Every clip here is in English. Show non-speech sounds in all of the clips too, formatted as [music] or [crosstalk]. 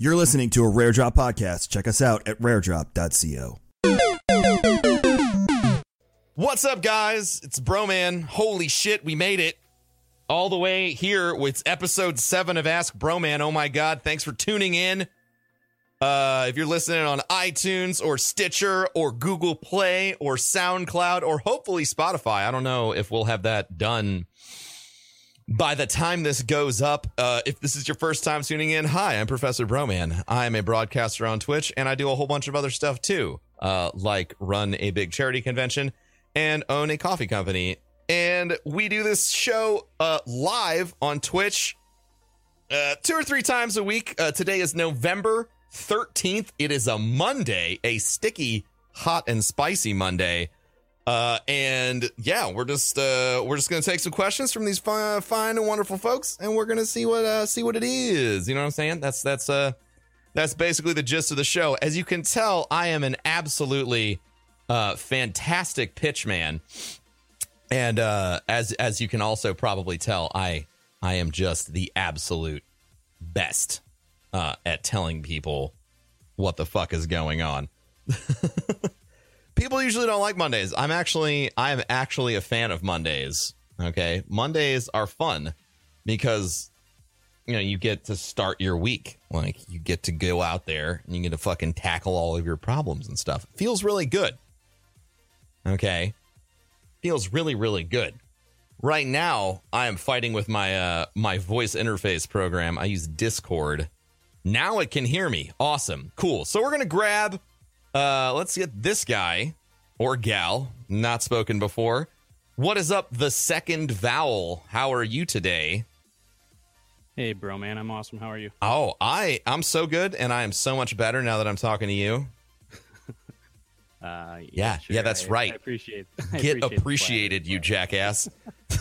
You're listening to a Rare Drop podcast. Check us out at raredrop.co. What's up, guys? It's Broman. Holy shit, we made it all the way here with episode seven of Ask Broman. Oh my god, thanks for tuning in. Uh, if you're listening on iTunes or Stitcher or Google Play or SoundCloud or hopefully Spotify, I don't know if we'll have that done by the time this goes up. Uh, if this is your first time tuning in, hi, I'm Professor Broman. I'm a broadcaster on Twitch and I do a whole bunch of other stuff too, uh, like run a big charity convention and own a coffee company. And we do this show uh, live on Twitch uh, two or three times a week. Uh, today is November 13th. It is a Monday, a sticky, hot, and spicy Monday. Uh, and yeah, we're just uh, we're just gonna take some questions from these fine, fine and wonderful folks, and we're gonna see what uh, see what it is. You know what I'm saying? That's that's uh that's basically the gist of the show. As you can tell, I am an absolutely uh, fantastic pitch man, and uh, as as you can also probably tell, I I am just the absolute best uh, at telling people what the fuck is going on. [laughs] people usually don't like Mondays. I'm actually I'm actually a fan of Mondays. Okay, Mondays are fun because you know you get to start your week. Like you get to go out there and you get to fucking tackle all of your problems and stuff. It feels really good. Okay, feels really really good. Right now, I am fighting with my uh my voice interface program. I use Discord. Now it can hear me. Awesome. Cool. So we're going to grab uh let's get this guy or gal, not spoken before. What is up the second vowel? How are you today? Hey, Broman, I'm awesome. How are you? Oh, I I'm so good and I am so much better now that I'm talking to you. [laughs] Uh, Yeah, sure. yeah, that's I- right. I appreciate. [laughs] I Get appreciate appreciated, you jackass. [laughs]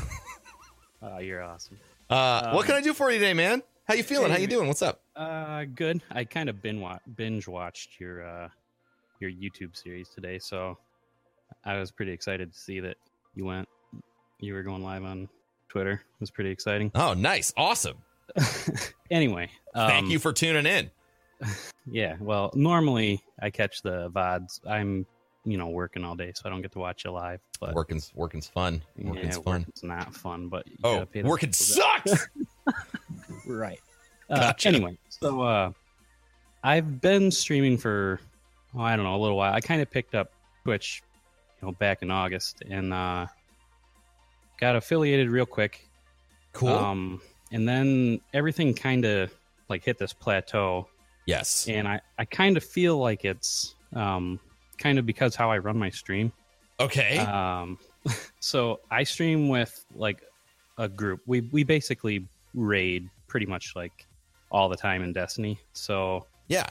Oh, you're awesome. Uh, what can I do for you today, man? How you feeling? How you doing? What's up? Uh, good. I kind of binge binge watched your uh your YouTube series today, so I was pretty excited to see that you went. You were going live on Twitter. It was pretty exciting. Oh, nice, awesome. [laughs] anyway, Thank um, you for tuning in. [laughs] Yeah, well, normally I catch the vods. I'm you know working all day, so I don't get to watch you live. But Working's working's fun. Working's yeah, fun. Working's not fun, but you Oh, gotta pay the working bills sucks. [laughs] right. Uh, Anyway, so uh, I've been streaming for oh, I don't know a little while. I kind of picked up Twitch, you know, back in August, and uh, got affiliated real quick. cool. Um, and then everything kind of like hit this plateau, yes. and I I kind of feel like it's um kind of because how I run my stream. Okay. Um, [laughs] so I stream with like a group. We we basically raid pretty much like all the time in Destiny. So yeah.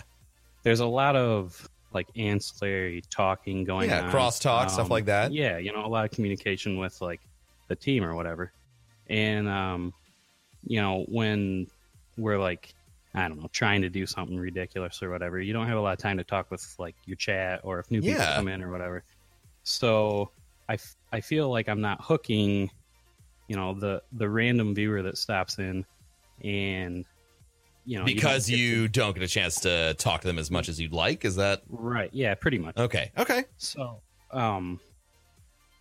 there's a lot of like ancillary talking going Yeah. on. Crosstalk stuff Um, like that. Yeah, you know, a lot of communication with like the team or whatever. And um, you know, when we're like I don't know, trying to do something ridiculous or whatever, you don't have a lot of time to talk with like your chat or if new people Yeah. come in or whatever. So I, f- I feel like I'm not hooking, you know, the the random viewer that stops in and you know you don't because get to- you don't get a chance to talk to them as much as you'd like. Is that right, yeah, pretty much. okay? Okay. So, um,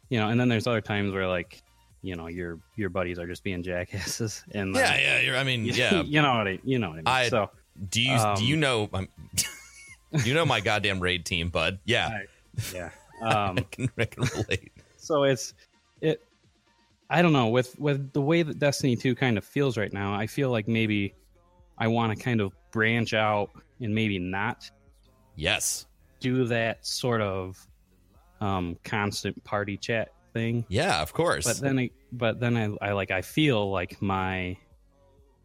you know, and then there's other times where like, you know, your your buddies are just being jackasses, [laughs] and uh, Yeah. Yeah. I mean, [laughs] yeah. you know what I, you know what I mean. I- so, Do you Um, do you know? Um, [laughs] you know my goddamn raid team, bud? Yeah, I- yeah. Um, I, can, I can relate. so it's it. I don't know with with the way that Destiny Two kind of feels right now. I feel like maybe I want to kind of branch out and maybe not Yes. do that sort of um constant party chat thing. Yeah. Of course. but then I, but then I, I like I feel like my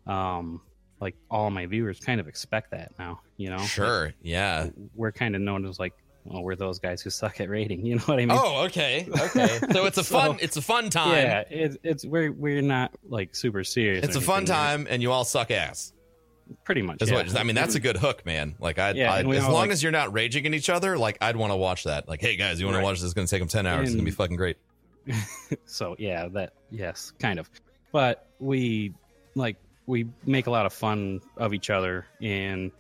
um like all my viewers kind of expect that now, you know. sure. Yeah. We're kind of known as like well, we're those guys who suck at raiding, [laughs] you know what I mean? Oh, okay. Okay. So it's a [laughs] So- fun. It's a fun time. yeah, it's it's we're we're not like super serious. It's a fun time, and you all suck ass. Pretty much. Yeah. what I mean. That's a good hook, man. Like I, Yeah, I as long like- as you're not raging at each other, like I'd want to watch that. Like, hey guys, you want to watch this? It's going to take them ten hours. it's going to be fucking great. [laughs] so yeah, that yes, kind of. But we like we make a lot of fun of each other, and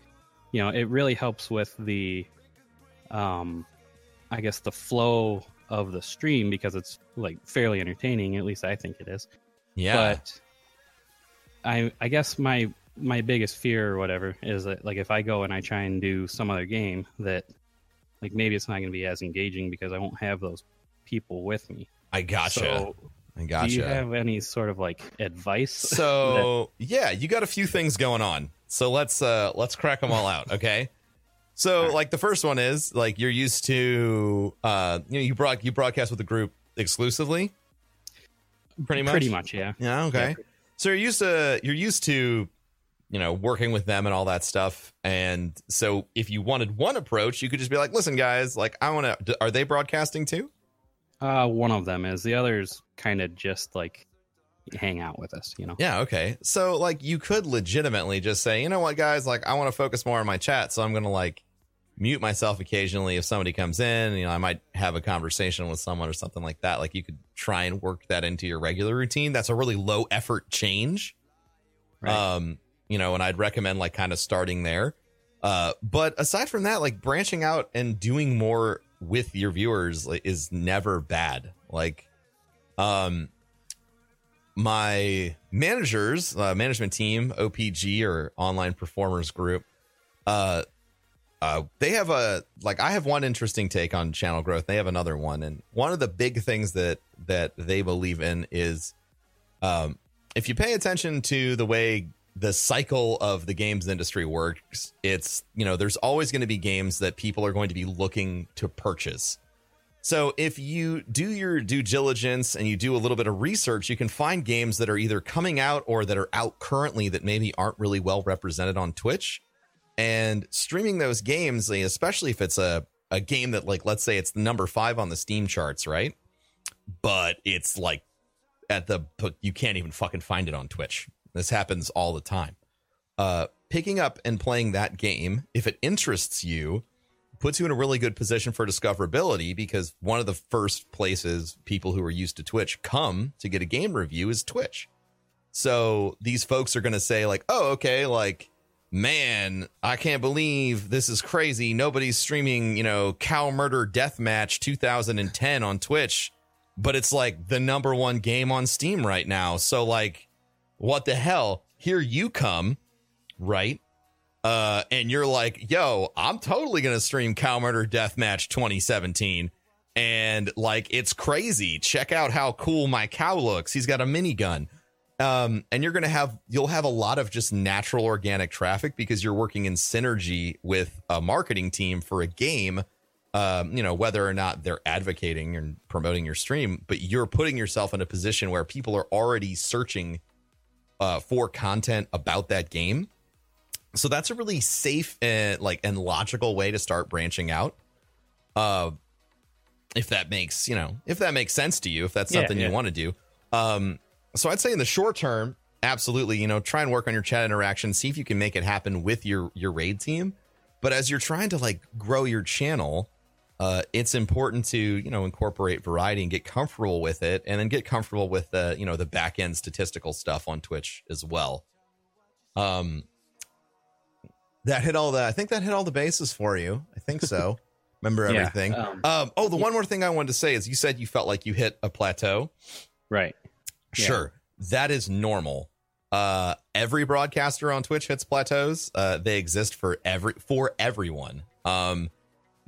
you know, it really helps with the, um, I guess the flow of the stream because it's like fairly entertaining. At least I think it is. Yeah. But I, I guess my my biggest fear or whatever is that like if I go and I try and do some other game that like maybe it's not going to be as engaging because I won't have those people with me. I gotcha. So, I gotcha. do you have any sort of like advice? [laughs] So yeah, you got a few things going on. So let's uh let's crack them all out, [laughs] okay? So like the first one is like you're used to uh you know you broad you broadcast with the group exclusively, pretty much. Pretty much, yeah. Yeah. Okay. Yeah. So you're used to you're used to you know working with them and all that stuff, and so if you wanted one approach, you could just be like, listen, guys, like I want to. Are they broadcasting too? Uh, one of them is the others kind of just like hang out with us, you know. Yeah, okay. So like you could legitimately just say, you know what, guys, like I want to focus more on my chat, so I'm gonna like mute myself occasionally if somebody comes in. You know, I might have a conversation with someone or something like that. Like you could try and work that into your regular routine. That's a really low effort change. Right. Um, you know, and I'd recommend like kind of starting there. Uh, but aside from that, like branching out and doing more with your viewers like, is never bad. Like, um, my managers, uh, management team, OPG or Online Performers Group, uh, uh, they have a like I have one interesting take on channel growth. They have another one, and one of the big things that that they believe in is, um, if you pay attention to the way the cycle of the games industry works, it's you know there's always going to be games that people are going to be looking to purchase. So if you do your due diligence and you do a little bit of research, you can find games that are either coming out or that are out currently that maybe aren't really well represented on Twitch. And streaming those games, especially if it's a, a game that like let's say it's number five on the Steam charts, right? But it's like at the you can't even fucking find it on Twitch. This happens all the time. Uh picking up and playing that game, if it interests you, puts you in a really good position for discoverability because one of the first places people who are used to Twitch come to get a game review is Twitch. So these folks are going to say like, "Oh, okay, like man, I can't believe this is crazy. Nobody's streaming, you know, Cow Murder Deathmatch 2010 on Twitch, but it's like the number 1 game on Steam right now. So like what the hell? Here you come, right? uh, and you're like, yo, I'm totally gonna stream Cow Murder Deathmatch 2017. And like it's crazy. Check out how cool my cow looks. He's got a minigun. Um, and you're gonna have you'll have a lot of just natural organic traffic because you're working in synergy with a marketing team for a game. Um, you know, whether or not they're advocating and promoting your stream, but you're putting yourself in a position where people are already searching uh, for content about that game. So that's a really safe and like and logical way to start branching out. Uh if that makes you know if that makes sense to you if that's Yeah, something yeah. you want to do. Um so i'd say in the short term absolutely you know try and work on your chat interaction see if you can make it happen with your your raid team. But as you're trying to like grow your channel uh it's important to you know incorporate variety and get comfortable with it and then get comfortable with the you know the back end statistical stuff on twitch as well um that hit all the i think that hit all the bases for you i think so [laughs] remember Yeah, everything um, um oh the one more thing i wanted to say is you said you felt like you hit a plateau Right. Yeah. Sure. That is normal. Uh every broadcaster on Twitch hits plateaus. Uh they exist for every for everyone. Um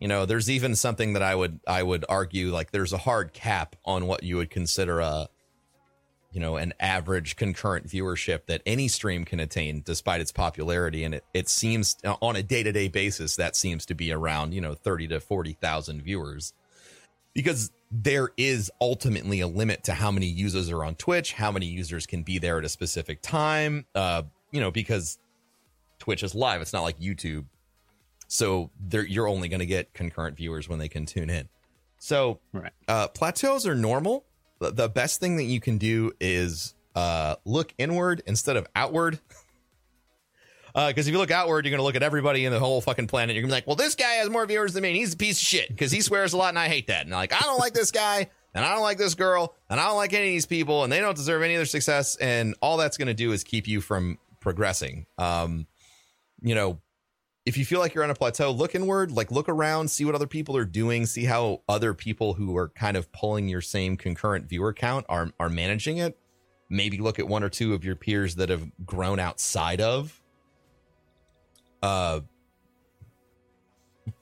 you know, there's even something that I would I would argue like there's a hard cap on what you would consider a you know, an average concurrent viewership that any stream can attain despite its popularity and it it seems uh, on a day-to-day basis that seems to be around, you know, 30 to 40,000 viewers because there is ultimately a limit to how many users are on Twitch, how many users can be there at a specific time. Uh, you know, because Twitch is live; it's not like YouTube, so you're only going to get concurrent viewers when they can tune in. So Right. uh, plateaus are normal. The, best thing that you can do is uh, look inward instead of outward. [laughs] Because if you look outward, you're going to look at everybody in the whole fucking planet. You're going to be like, well, this guy has more viewers than me. And he's a piece of shit because he swears a lot and I hate that. And like, I don't like this guy and I don't like this girl and I don't like any of these people and they don't deserve any of their success. And all that's going to do is keep you from progressing. Um, you know, if you feel like you're on a plateau, look inward, like look around, see what other people are doing, see how other people who are kind of pulling your same concurrent viewer count are are managing it. Maybe look at one or two of your peers that have grown outside of uh [laughs]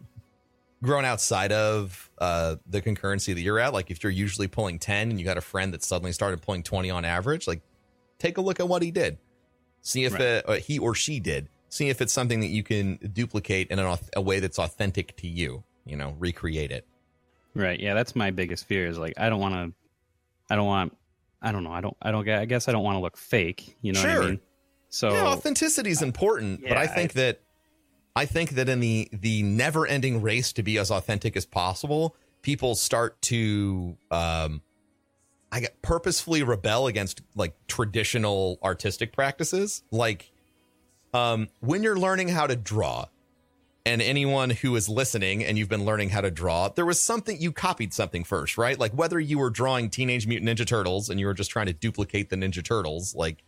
grown outside of uh the concurrency that you're at. Like if you're usually pulling 10 and you got a friend that suddenly started pulling 20 on average, like take a look at what he did. See if Right. it, uh, he or she did. See if it's something that you can duplicate in an, a way that's authentic to you. You know, recreate it. Right. Yeah, that's my biggest fear is like I don't want to I don't want I don't know. I don't I don't get I guess I don't want to look fake, you know what Sure. I mean? So yeah, authenticity is important, but I yeah, think that I think that in the the never ending race to be as authentic as possible, people start to um I get purposefully rebel against like traditional artistic practices. Like um when you're learning how to draw and anyone who is listening and you've been learning how to draw, there was something you copied something first, right? Like whether you were drawing Teenage Mutant Ninja Turtles and you were just trying to duplicate the Ninja Turtles, like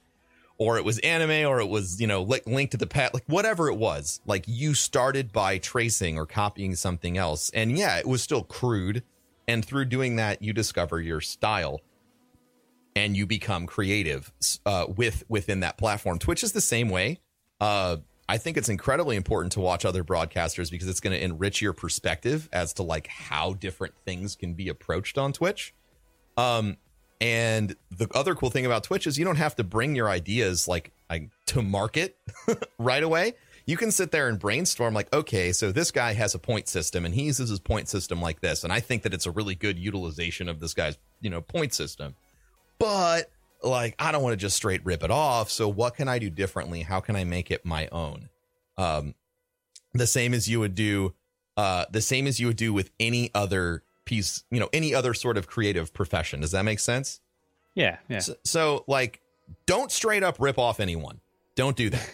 or it was anime or it was you know li- Link to the Past like whatever it was like you started by tracing or copying something else and yeah it was still crude and through doing that you discover your style and you become creative uh, with within that platform twitch is the same way uh, i think it's incredibly important to watch other broadcasters because it's going to enrich your perspective as to like how different things can be approached on twitch um, and the other cool thing about Twitch is you don't have to bring your ideas like, like to market [laughs] right away. You can sit there and brainstorm like, okay, so this guy has a point system and he uses his point system like this, and I think that it's a really good utilization of this guy's, you know, point system. But like, I don't want to just straight rip it off. So what can I do differently? How can I make it my own? Um, the same as you would do, uh, the same as you would do with any other piece, you know, any other sort of creative profession. Does that make sense? yeah, yeah. So, so, like, don't straight up rip off anyone. Don't do that.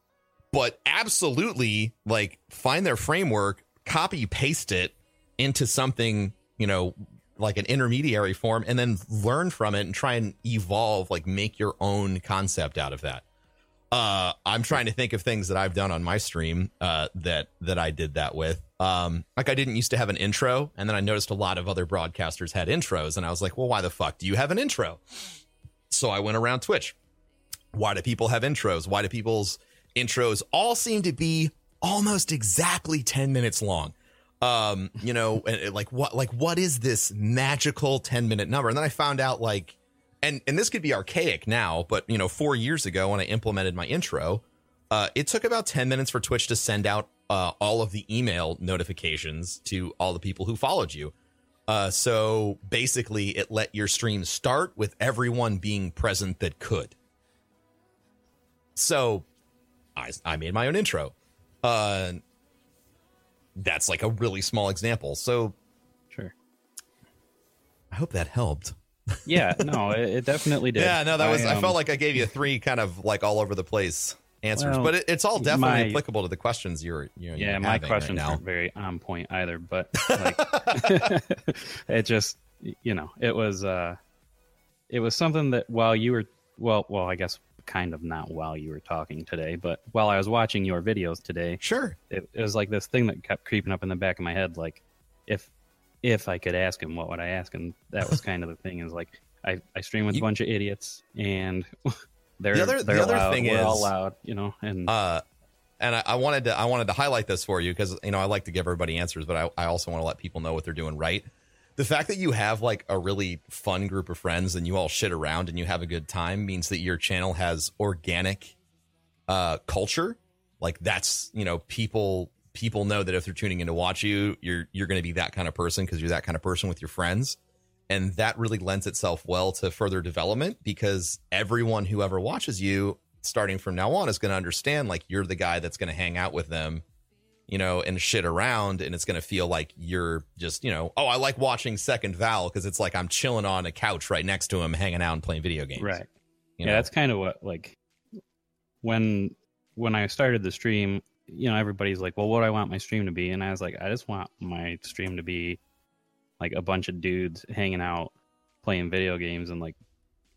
[laughs] but absolutely, like, find their framework, copy paste it into something, you know, like an intermediary form, and then learn from it and try and evolve, like, make your own concept out of that. Uh, I'm trying to think of things that I've done on my stream uh, that that I did that with. Um, like I didn't used to have an intro, and then I noticed a lot of other broadcasters had intros, and I was like, well, why the fuck do you have an intro? So I went around Twitch. Why do people have intros? Why do people's intros all seem to be almost exactly 10 minutes long? Um, you know, [laughs] and and like what like what is this magical 10 minute number? And then I found out like and and this could be archaic now, but you know, 4 years ago when I implemented my intro, uh, it took about 10 minutes for Twitch to send out uh, all of the email notifications to all the people who followed you. Uh, so basically, it let your stream start with everyone being present that could. So I, I made my own intro. Uh, that's like a really small example. So Sure. I hope that helped. Yeah, [laughs] no, it, it definitely did. Yeah, no, that was. I, um, felt like I gave you three kind of like all over the place answers, Well, but it, it's all definitely my- applicable to the questions you're. you're yeah, you're my questions right aren't very on point either, but like, [laughs] [laughs] it just you know, it was uh it was something that while you were well, well, I guess kind of not while you were talking today, but while I was watching your videos today, Sure. it, it was like this thing that kept creeping up in the back of my head like if if I could ask him what would I ask him? that was kind of the thing is like I, I stream with You- a bunch of idiots and [laughs] they're The other- the they're other loud, thing we're all loud you know and Uh, and I, I wanted to I wanted to highlight this for you because you know I like to give everybody answers, but I, I also want to let people know what they're doing right. The fact that you have like a really fun group of friends and you all shit around and you have a good time means that your channel has organic uh, culture. Like that's you know people people know that if they're tuning in to watch you, you're you're going to be that kind of person because you're that kind of person with your friends. And that really lends itself well to further development because everyone who ever watches you starting from now on is going to understand like you're the guy that's going to hang out with them, you know, and shit around. And it's to feel like you're just, you know, oh, I like watching Second Vowel because it's like I'm chilling on a couch right next to him, hanging out and playing video games. right You yeah know? that's kind of what like when when i started the stream you know everybody's like well what do i want my stream to be and i was like i just want my stream to be like a bunch of dudes hanging out playing video games and like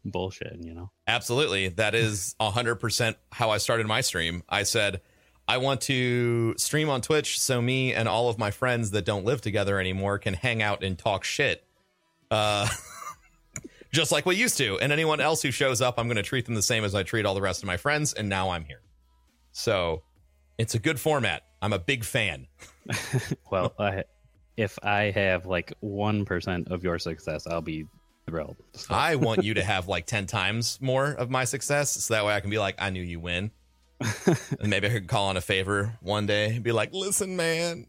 bullshit you know Absolutely. That is 100% how I started my stream. I said, I want to stream on Twitch so me and all of my friends that don't live together anymore can hang out and talk shit. Uh, [laughs] just like we used to. And anyone else who shows up, I'm going to treat them the same as I treat all the rest of my friends. And now I'm here. So it's a good format. I'm a big fan. [laughs] well, I, if I have like 1% of your success, I'll be thrilled. So. I want you to [laughs] have like 10 times more of my success. So that way I can be like, I knew you win. And [laughs] maybe I could call on a favor one day and be like, listen, man,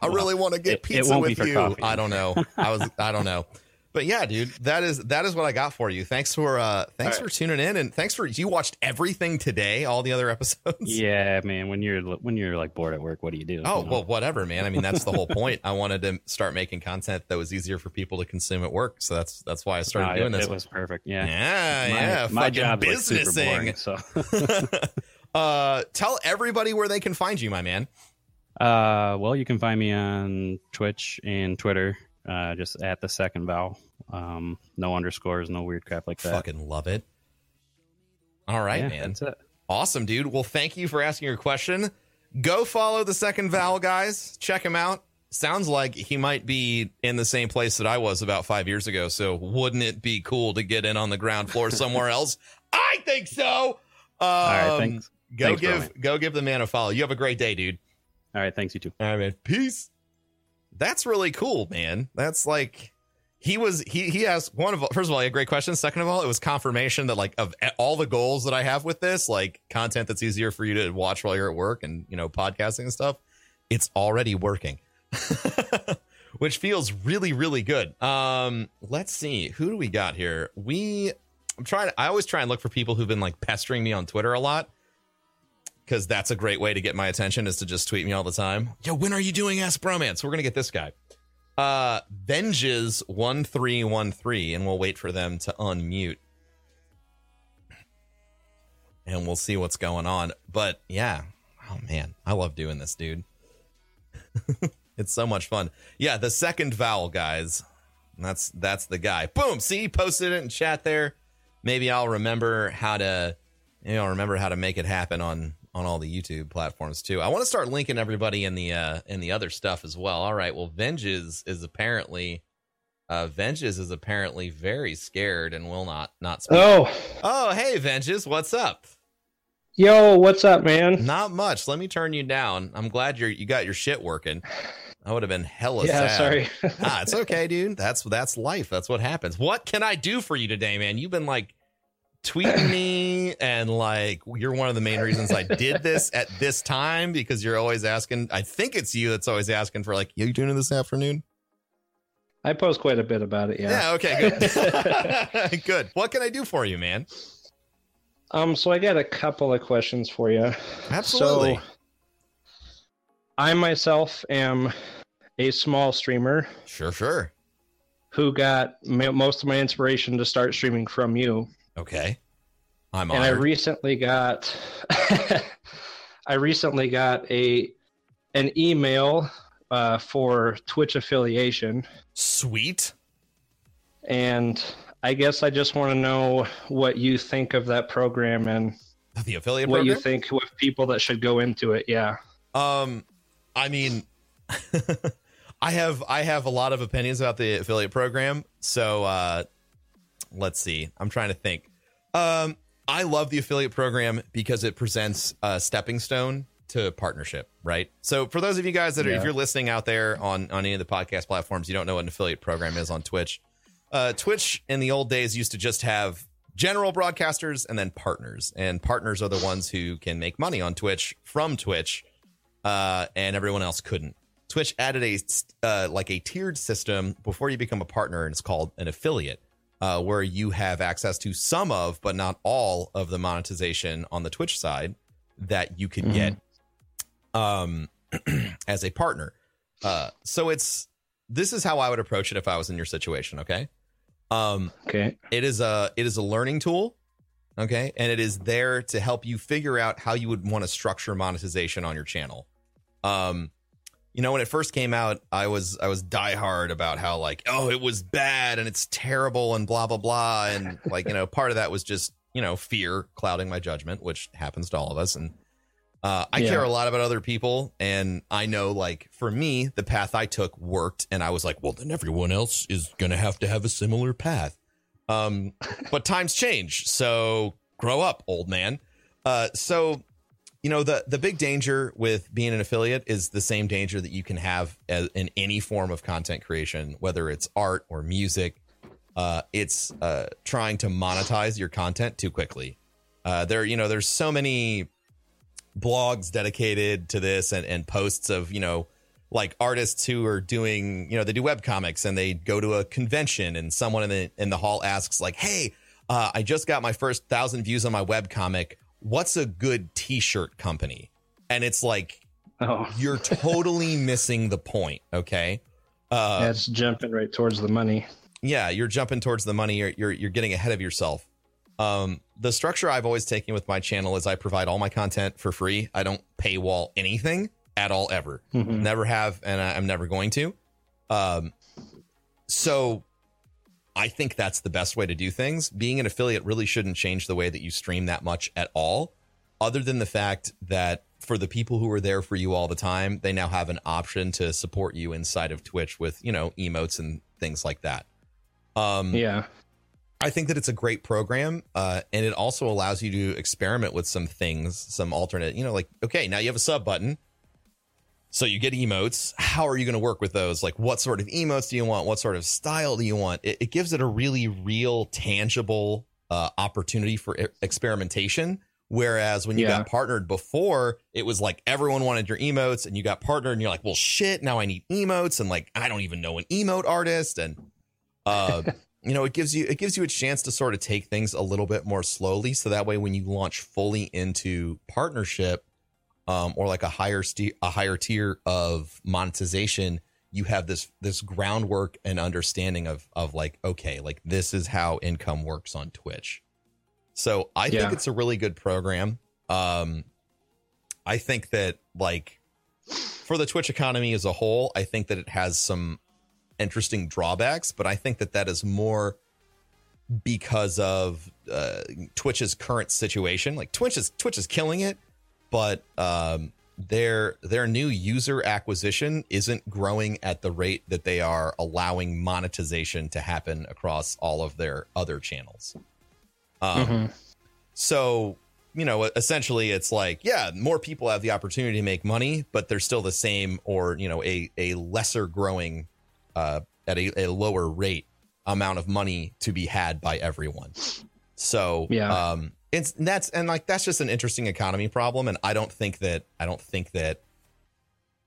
I well, really want to get pizza with you. Coffee. I don't know. I was, I don't know. But yeah, dude, that is that is what I got for you. Thanks for uh thanks right. for tuning in and thanks for you watched everything today, all the other episodes. Yeah, man. When you're when you're like bored at work, what do you do? Oh you know? well, whatever, man. I mean, that's the whole point. I wanted to start making content that was easier for people to consume at work, so that's that's why I started no, doing it, this. It was perfect. Yeah, yeah, my, yeah. My job is boring, so. [laughs] [laughs] uh, tell everybody where they can find you, my man. Uh, well, you can find me on Twitch and Twitter uh, just at the second vowel. Um, no underscores, no weird crap like that. Fucking love it. All right, yeah, man. That's it. Awesome, dude. Well, thank you for asking your question. Go follow the second vowel, guys. Check him out. Sounds like he might be in the same place that I was about five years ago. So, wouldn't it be cool to get in on the ground floor [laughs] somewhere else? I think so. Um, All right, thanks. Go thanks, give bro, go give the man a follow. You have a great day, dude. All right, thanks you too. All right, man. Peace. That's really cool, man. That's like he was he he asked one of first of all, had great questions. Second of all, it was confirmation that like of all the goals that I have with this, like content that's easier for you to watch while you're at work and you know podcasting and stuff, it's already working. [laughs] Which feels really, really good. Um, let's see, who do we got here? We I'm trying to, I always try and look for people who've been like pestering me on Twitter a lot because that's a great way to get my attention is to just tweet me all the time. Yo, when are you doing Ask Bromance? We're gonna get this guy. Uh Venges one three one three, and we'll wait for them to unmute. And we'll see what's going on. But yeah. Oh man, I love doing this, dude. [laughs] it's so much fun. Yeah, the second vowel, guys. That's that's the guy. Boom. See, he posted it in chat there. Maybe I'll remember how to you know remember how to make it happen on on all the YouTube platforms too. I want to start linking everybody in the uh in the other stuff as well. All right. Well, Venges is apparently uh Venges is apparently very scared and will not not speak. Oh. Oh, hey Venges, what's up? Yo, what's up, man? Not much. Let me turn you down. I'm glad you're you got your shit working. I would have been hella yeah, sad. Yeah, sorry. ah, it's okay, dude. That's that's life. That's what happens. What can I do for you today, man? You've been like tweeting [clears throat] me and like you're one of the main reasons I did this at this time because you're always asking. I think it's you that's always asking for like, you doing this afternoon? I post quite a bit about it. Yeah. Yeah. Okay. Good. [laughs] good. What can I do for you, man? Um. So I got a couple of questions for you. Absolutely. So, I myself am a small streamer. Sure. Sure. Who got most of my inspiration to start streaming from you? Okay. I'm on. and honored. I recently got [laughs] I recently got a an email uh, for Twitch affiliation. Sweet. And I guess I just want to know what you think of that program and the affiliate what program? you think with people that should go into it. Yeah. Um, I mean, [laughs] I have I have a lot of opinions about the affiliate program. So uh, let's see. I'm trying to think. Um, I love the affiliate program because it presents a stepping stone to partnership, right? So for those of you guys that are, Yeah. if you're listening out there on on any of the podcast platforms, you don't know what an affiliate program is on Twitch. Uh, Twitch in the old days used to just have general broadcasters and then partners, and partners are the ones who can make money on Twitch from Twitch, uh, and everyone else couldn't. Twitch added a uh, like a tiered system before you become a partner, and it's called an affiliate uh, where you have access to some of, but not all of the monetization on the Twitch side that you could Mhm. get um, [clears throat] as a partner. Uh, so it's this is how I would approach it if I was in your situation. Okay, um, Okay. it is a it is a learning tool. Okay, and it is there to help you figure out how you would want to structure monetization on your channel. Um, you know when it first came out i was i was diehard about how like oh it was bad and it's terrible and blah blah blah and like you know [laughs] part of that was just you know fear clouding my judgment which happens to all of us and Uh, I Yeah. care a lot about other people, and I know, like, for me, the path I took worked, and I was like, well, then everyone else is gonna have to have a similar path. Um, but times change, so grow up, old man. Uh, so, you know, the the big danger with being an affiliate is the same danger that you can have as, in any form of content creation, whether it's art or music. Uh, it's uh, trying to monetize your content too quickly. Uh, there, you know, there's so many blogs dedicated to this and, and posts of, you know, like artists who are doing, you know, they do web comics and they go to a convention and someone in the in the hall asks like, "Hey, uh, I just got my first thousand views on my web comic. What's a good T-shirt company?" And it's like Oh, [laughs] you're totally missing the point. Okay, uh, that's jumping right towards the money. yeah, you're jumping towards the money. You're you're, you're getting ahead of yourself. Um, the structure I've always taken with my channel is I provide all my content for free. I don't paywall anything at all ever. Mhm. Never have, and I- I'm never going to. Um, so I think that's the best way to do things. Being an affiliate really shouldn't change the way that you stream that much at all, other than the fact that for the people who are there for you all the time, they now have an option to support you inside of Twitch with, you know, emotes and things like that. Um, Yeah. I think that it's a great program, uh, and it also allows you to experiment with some things, some alternate. You know, like okay, now you have a sub button, so you get emotes. How are you going to work with those? Like, what sort of emotes do you want? What sort of style do you want? It, it gives it a really real, tangible uh, opportunity for e- experimentation. Whereas when you Yeah. got partnered before, it was like everyone wanted your emotes, and you got partnered, and you're like, well, shit, now I need emotes, and like I don't even know an emote artist, and uh, [laughs] you know, it gives you it gives you a chance to sort of take things a little bit more slowly, so that way when you launch fully into partnership, um, or like a higher st- a higher tier of monetization, you have this this groundwork and understanding of of like okay, like this is how income works on Twitch. So I think it's a really good program. Um, I think that like for the Twitch economy as a whole, I think that it has some interesting drawbacks, but I think that that is more because of uh, Twitch's current situation. Like Twitch is Twitch is killing it, but um, their their new user acquisition isn't growing at the rate that they are allowing monetization to happen across all of their other channels. Um, Mhm. so, you know, essentially it's like, yeah, more people have the opportunity to make money, but they're still the same or, you know, a, a lesser growing uh, at a, a lower rate amount of money to be had by everyone. So, Yeah. um, it's and that's and like that's just an interesting economy problem and I don't think that I don't think that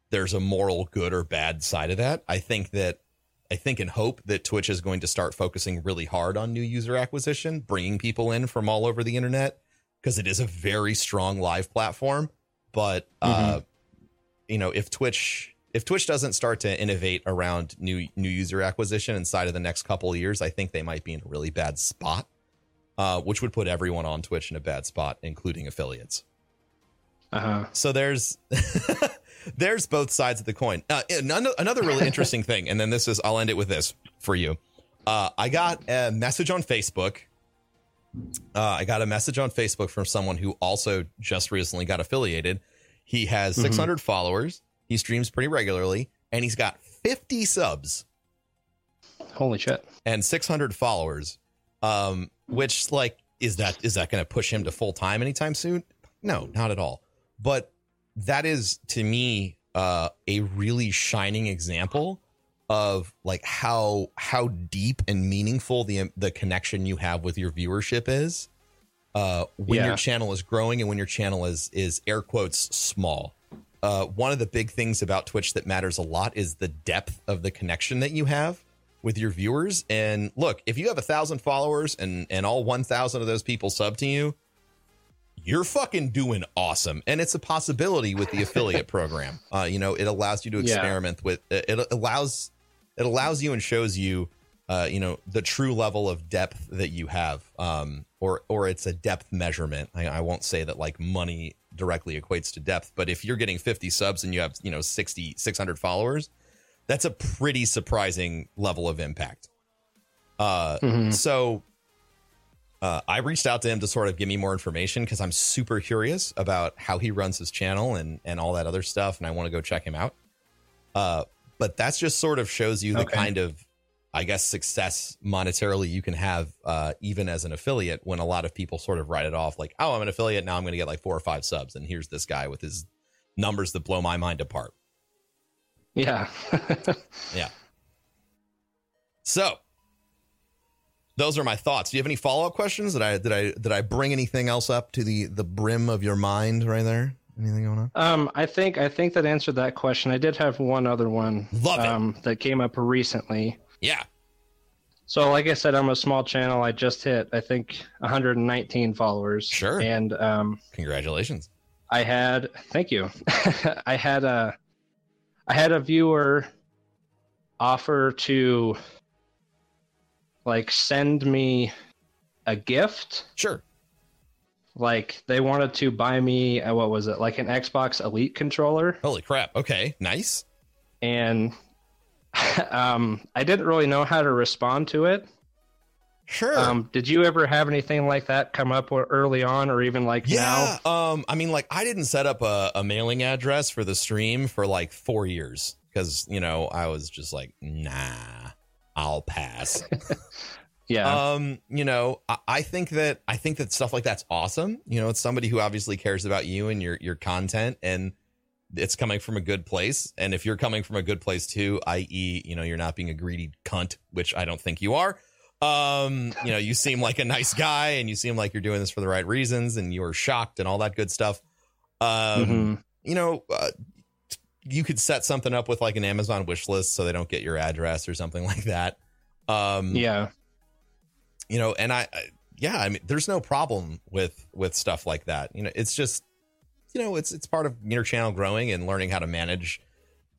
there's a moral good or bad side of that. I think that I think and hope that Twitch is going to start focusing really hard on new user acquisition, bringing people in from all over the internet because it is a very strong live platform. But uh, you know, if Twitch if Twitch doesn't start to innovate around new new user acquisition inside of the next couple of years, I think they might be in a really bad spot, uh, which would put everyone on Twitch in a bad spot, including affiliates. Uh-huh. So there's [laughs] there's both sides of the coin. Uh, another, really interesting thing, and then this is I'll end it with this for you. Uh, I got a message on Facebook. Uh, I got a message on Facebook from someone who also just recently got affiliated. He has 600 followers. He streams pretty regularly, and he's got 50 subs Holy shit. and 600 followers. Um, which like is that is that going to push him to full time anytime soon? No, not at all. But that is to me uh, a really shining example of like how how deep and meaningful the the connection you have with your viewership is uh, when Yeah. your channel is growing and when your channel is is air quotes small. Uh, one of the big things about Twitch that matters a lot is the depth of the connection that you have with your viewers. And look, if you have a thousand followers and and all one thousand of those people sub to you, you're fucking doing awesome. And it's a possibility with the affiliate program. [laughs] Uh, you know, it allows you to Yeah. experiment with it allows it allows you and shows you uh, you know, the true level of depth that you have. Um, or or it's a depth measurement. I, I won't say that like money directly equates to depth, but if you're getting 50 subs and you have, you know, 60, 600 followers, that's a pretty surprising level of impact. Uh, Mhm. so uh, I reached out to him to sort of give me more information because I'm super curious about how he runs his channel and and all that other stuff, and I want to go check him out. Uh, but that's just sort of shows you the Okay. kind of, I guess, success monetarily you can have uh, even as an affiliate. When a lot of people sort of write it off, like, "Oh, I'm an affiliate now. I'm going to get like four or five subs," and here's this guy with his numbers that blow my mind apart. Yeah. [laughs] Yeah. So those are my thoughts. Do you have any follow up questions? Did I did I did I bring anything else up to the the brim of your mind right there? Anything going on? um, I think I think that answered that question. I did have one other one Love it. um, that came up recently. Yeah. So, like I said, I'm a small channel. I just hit, I think, 119 followers. Sure. And um, Congratulations. I had, thank you. [laughs] I had a, I had a viewer offer to, like, send me a gift. Sure. Like, they wanted to buy me, what was it, like an Xbox Elite controller, Holy crap. Okay. Nice. and [laughs] um, I didn't really know how to respond to it. Sure. Um, did you ever have anything like that come up early on, or even like now? yeah. Um, I mean, like I didn't set up a, a mailing address for the stream for like four years because, you know, I was just like, nah, I'll pass. [laughs] Yeah, um you know I, I think that i think that stuff like that's awesome you know it's somebody who obviously cares about you and your your content and it's coming from a good place and if you're coming from a good place too i.e you know you're not being a greedy cunt which i don't think you are um you know you seem like a nice guy and you seem like you're doing this for the right reasons and you are shocked and all that good stuff. Um Mhm. you know uh, you could set something up with like an amazon wish list so they don't get your address or something [laughs] like that. Um yeah, you know and I, I yeah i mean there's no problem with with stuff like that. You know it's just you know it's it's part of your channel growing and learning how to manage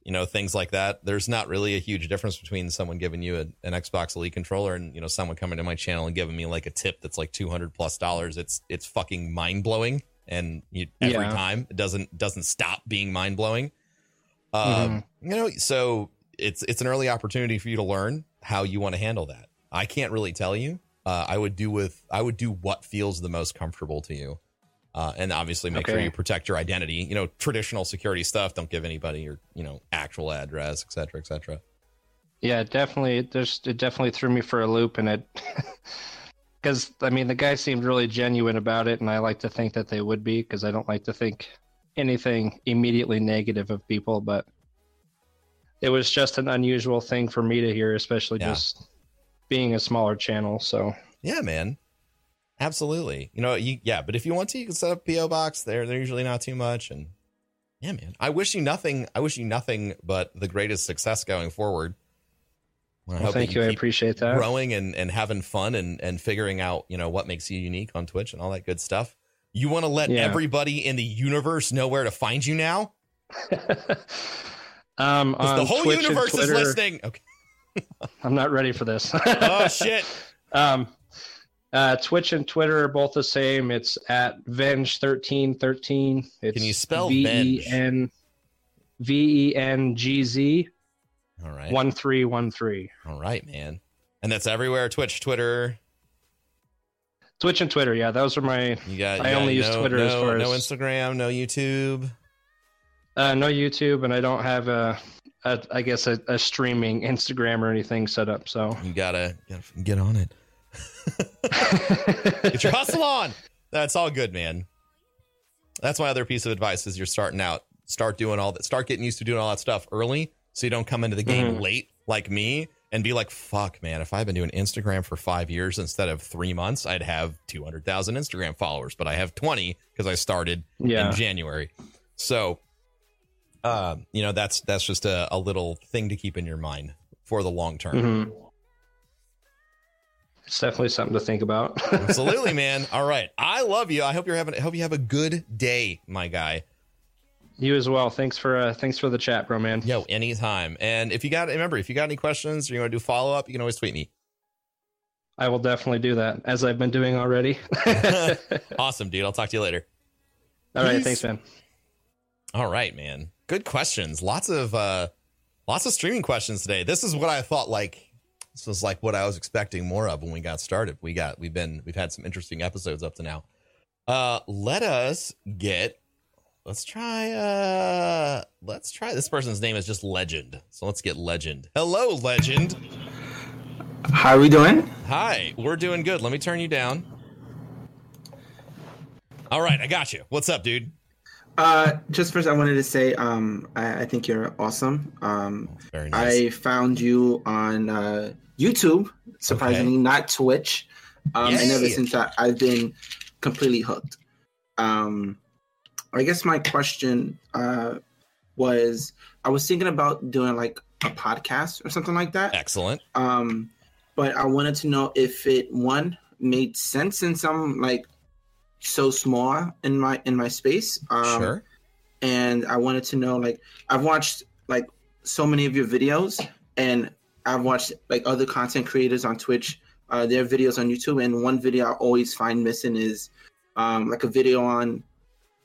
you know things like that there's not really a huge difference between someone giving you a, an xbox elite controller and you know someone coming to my channel and giving me like a tip that's like 200 plus dollars. It's it's fucking mind-blowing. And you, every Yeah. time it doesn't doesn't stop being mind-blowing. Um you know so it's it's an early opportunity for you to learn how you want to handle that. I can't really tell you. Uh, i would do with i would do what feels the most comfortable to you uh, and obviously make sure you protect your identity you know traditional security stuff don't give anybody your you know actual address et cetera et cetera yeah. Definitely, it just it definitely threw me for a loop, and it [laughs] because I mean the guy seemed really genuine about it, and I like to think that they would be because I don't like to think anything immediately negative of people, but it was just an unusual thing for me to hear, especially Yeah. just being a smaller channel. So yeah man absolutely you know you yeah but if you want to you can set up a po box they're they're usually not too much and yeah man i wish you nothing i wish you nothing but the greatest success going forward well, thank you, I appreciate that. growing and, and having fun and, and figuring out, you know, what makes you unique on Twitch and all that good stuff. You want to let Yeah. everybody in the universe know where to find you now? [laughs] um, the whole Twitch universe is Twitter- listening. Okay. [laughs] I'm not ready for this. Oh shit. [laughs] Um, uh, Twitch and Twitter are both the same. It's at Venge thirteen thirteen. It's Can you spell V Venge? E N V E N G Z All right. one three one three. All right, man. And that's everywhere. Twitch, Twitter. Twitch and Twitter, yeah, those are my. You got. I got only use Twitter no, as far no as- Instagram, no YouTube. Uh, no YouTube, and I don't have a, a I guess a, a streaming Instagram or anything set up. So You gotta, gotta get on it. Get your hustle on. That's all good, man. That's my other piece of advice is you're starting out. Start doing all that. Start getting used to doing all that stuff early, so you don't come into the game Mhm. late like me and be like, "Fuck, man! If I've been doing Instagram for five years instead of three months, I'd have two hundred thousand Instagram followers, but I have twenty because I started yeah, in January. So, um, you know, that's that's just a, a little thing to keep in your mind for the long term. Mhm. It's definitely something to think about. [laughs] Absolutely, man. All right. I love you. I hope you're having I hope you have a good day, my guy. you as well. Thanks for uh, thanks for the chat, Broman. Yo, anytime. And if you got remember, if you got any questions or you want to do follow up, you can always tweet me. I will definitely do that as I've been doing already. [laughs] [laughs] Awesome, dude. I'll talk to you later. All right, Peace. thanks, man. All right, man. Good questions. Lots of uh lots of streaming questions today. This is what I thought like This was like what I was expecting more of when we got started. We got we've been we've had some interesting episodes up to now. Uh let us get let's try uh let's try this person's name is just Legend. So let's get Legend. Hello, Legend. How are we doing? Hi, we're doing good. Let me turn you down. All right, I got you. What's up, dude? Uh, just first, I wanted to say, um, I, I think you're awesome. Um, Very nice. I found you on uh, YouTube, surprisingly, Okay. not Twitch. Um, and ever since that, I've been completely hooked. Um, I guess my question uh, was, I was thinking about doing like a podcast or something like that. Excellent. Um, but I wanted to know if it one made sense in I'm like so small in my in my space. Um, sure. and I wanted to know like I've watched like so many of your videos and I've watched like other content creators on Twitch, uh, their videos on YouTube, and one video I always find missing is um, like a video on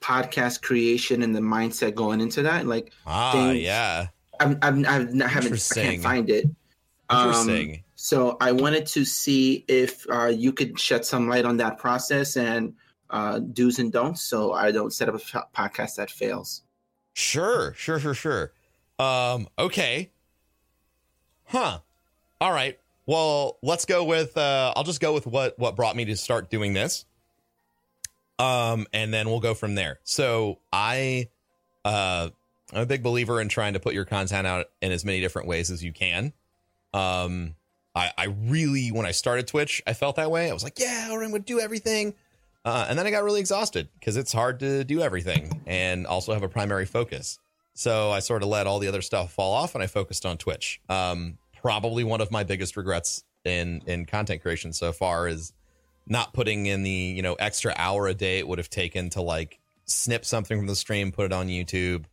podcast creation and the mindset going into that. Like Ah, things- yeah. I've, I've, I've not, haven't I can't find it. Um, Interesting. so I wanted to see if uh, you could shed some light on that process and uh, do's and don'ts, so I don't set up a podcast that fails. Sure, sure, sure, sure. Um, okay. Huh. All right. Well, let's go with uh I'll just go with what what brought me to start doing this. Um, and then we'll go from there. So I uh I'm a big believer in trying to put your content out in as many different ways as you can. Um I, I really when I started Twitch, I felt that way. I was like, yeah, I'm gonna do everything. Uh, and then I got really exhausted because it's hard to do everything and also have a primary focus. So I sort of let all the other stuff fall off and I focused on Twitch. Um, probably one of my biggest regrets in in content creation so far is not putting in the you know extra hour a day it would have taken to like snip something from the stream, put it on YouTube,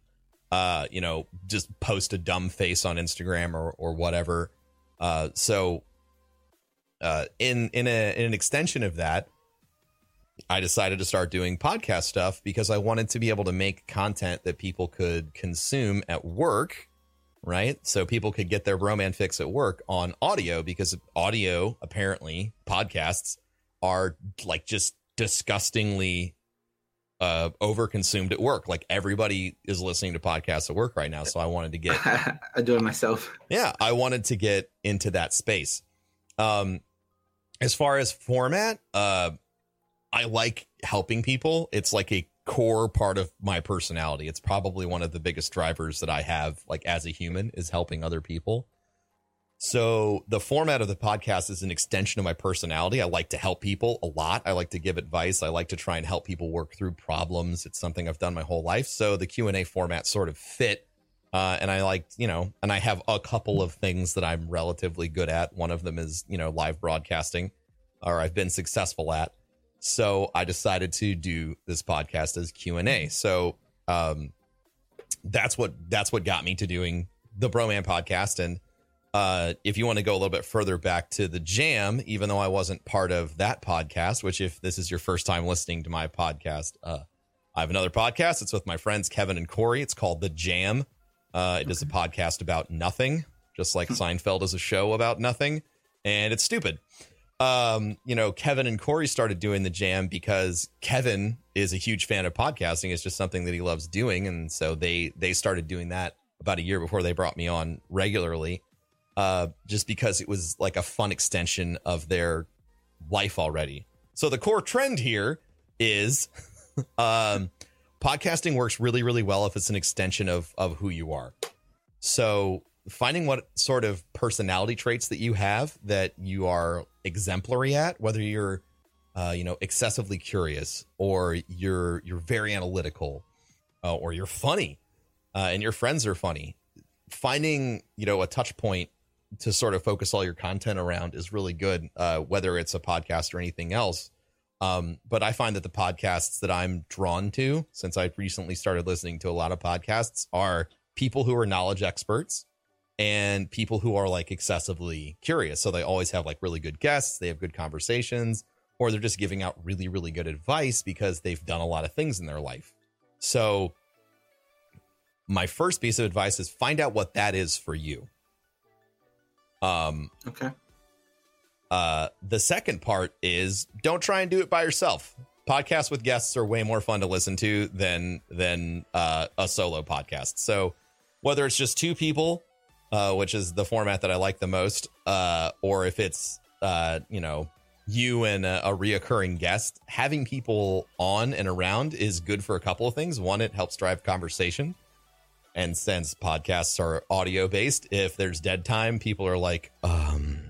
uh, you know, just post a dumb face on Instagram or or whatever. Uh, so uh, in in a in an extension of that, I decided to start doing podcast stuff because I wanted to be able to make content that people could consume at work, right? So people could get their broman fix at work on audio because audio, apparently, podcasts are like just disgustingly uh overconsumed at work. Like everybody is listening to podcasts at work right now. So I wanted to get [laughs] I do it myself. yeah i wanted to get into that space um as far as format uh i like helping people. It's like a core part of my personality. It's probably one of the biggest drivers that i have like as a human is helping other people. So the format of the podcast is an extension of my personality. I like to help people a lot. I like to give advice. I like to try and help people work through problems. It's something i've done my whole life. So the q&a format sort of fit uh, and I like, you know, and I have a couple of things that I'm relatively good at. One of them is, you know, live broadcasting, or I've been successful at. So I decided to do this podcast as Q and A. So um, that's what that's what got me to doing the Broman podcast. And uh, if you want to go a little bit further back to the Jam, even though I wasn't part of that podcast, which if this is your first time listening to my podcast, uh, I have another podcast. It's with my friends Kevin and Corey. It's called The Jam. Uh, it is a podcast about nothing, just like Seinfeld is a show about nothing, and it's stupid. Um, you know, Kevin and Corey started doing the jam because Kevin is a huge fan of podcasting. It's just something that he loves doing, and so they they started doing that about a year before they brought me on regularly. Uh, just because it was like a fun extension of their life already. So the core trend here is [laughs] um podcasting works really really well if it's an extension of of who you are so finding what sort of personality traits that you have that you are exemplary at whether you're uh, you know excessively curious or you're you're very analytical uh, or you're funny uh, and your friends are funny finding you know a touch point to sort of focus all your content around is really good uh, whether it's a podcast or anything else. Um, but I find that the podcasts that I'm drawn to, since I've recently started listening to a lot of podcasts, are people who are knowledge experts and people who are like excessively curious. So they always have like really good guests, they have good conversations, or they're just giving out really, really good advice because they've done a lot of things in their life. So my first piece of advice is find out what that is for you. Um, Okay. Uh, the second part is don't try and do it by yourself. Podcasts with guests are way more fun to listen to than than uh, a solo podcast. So whether it's just two people, uh, which is the format that I like the most, uh, or if it's uh, you know you and a, a reoccurring guest, having people on and around is good for a couple of things. One, it helps drive conversation. And since podcasts are audio based, if there's dead time, people are like, um,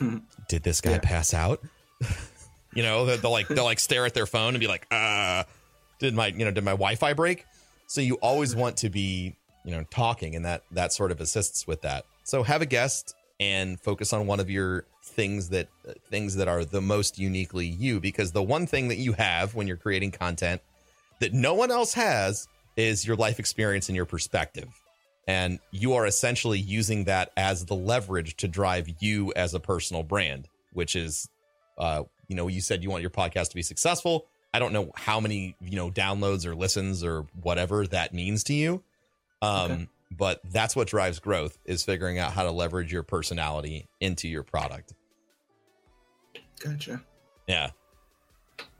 [laughs] did this guy Yeah. pass out? [laughs] you know, they'll, they'll like they'll like stare at their phone and be like, uh, did my you know did my Wi-Fi break? So you always want to be you know talking, and that that sort of assists with that. So have a guest and focus on one of your things that things that are the most uniquely you, because the one thing that you have when you're creating content that no one else has is your life experience and your perspective. And you are essentially using that as the leverage to drive you as a personal brand, which is, uh, you know, you said you want your podcast to be successful. I don't know how many, you know, downloads or listens or whatever that means to you. Um, Okay. but that's what drives growth is figuring out how to leverage your personality into your product. Gotcha. Yeah.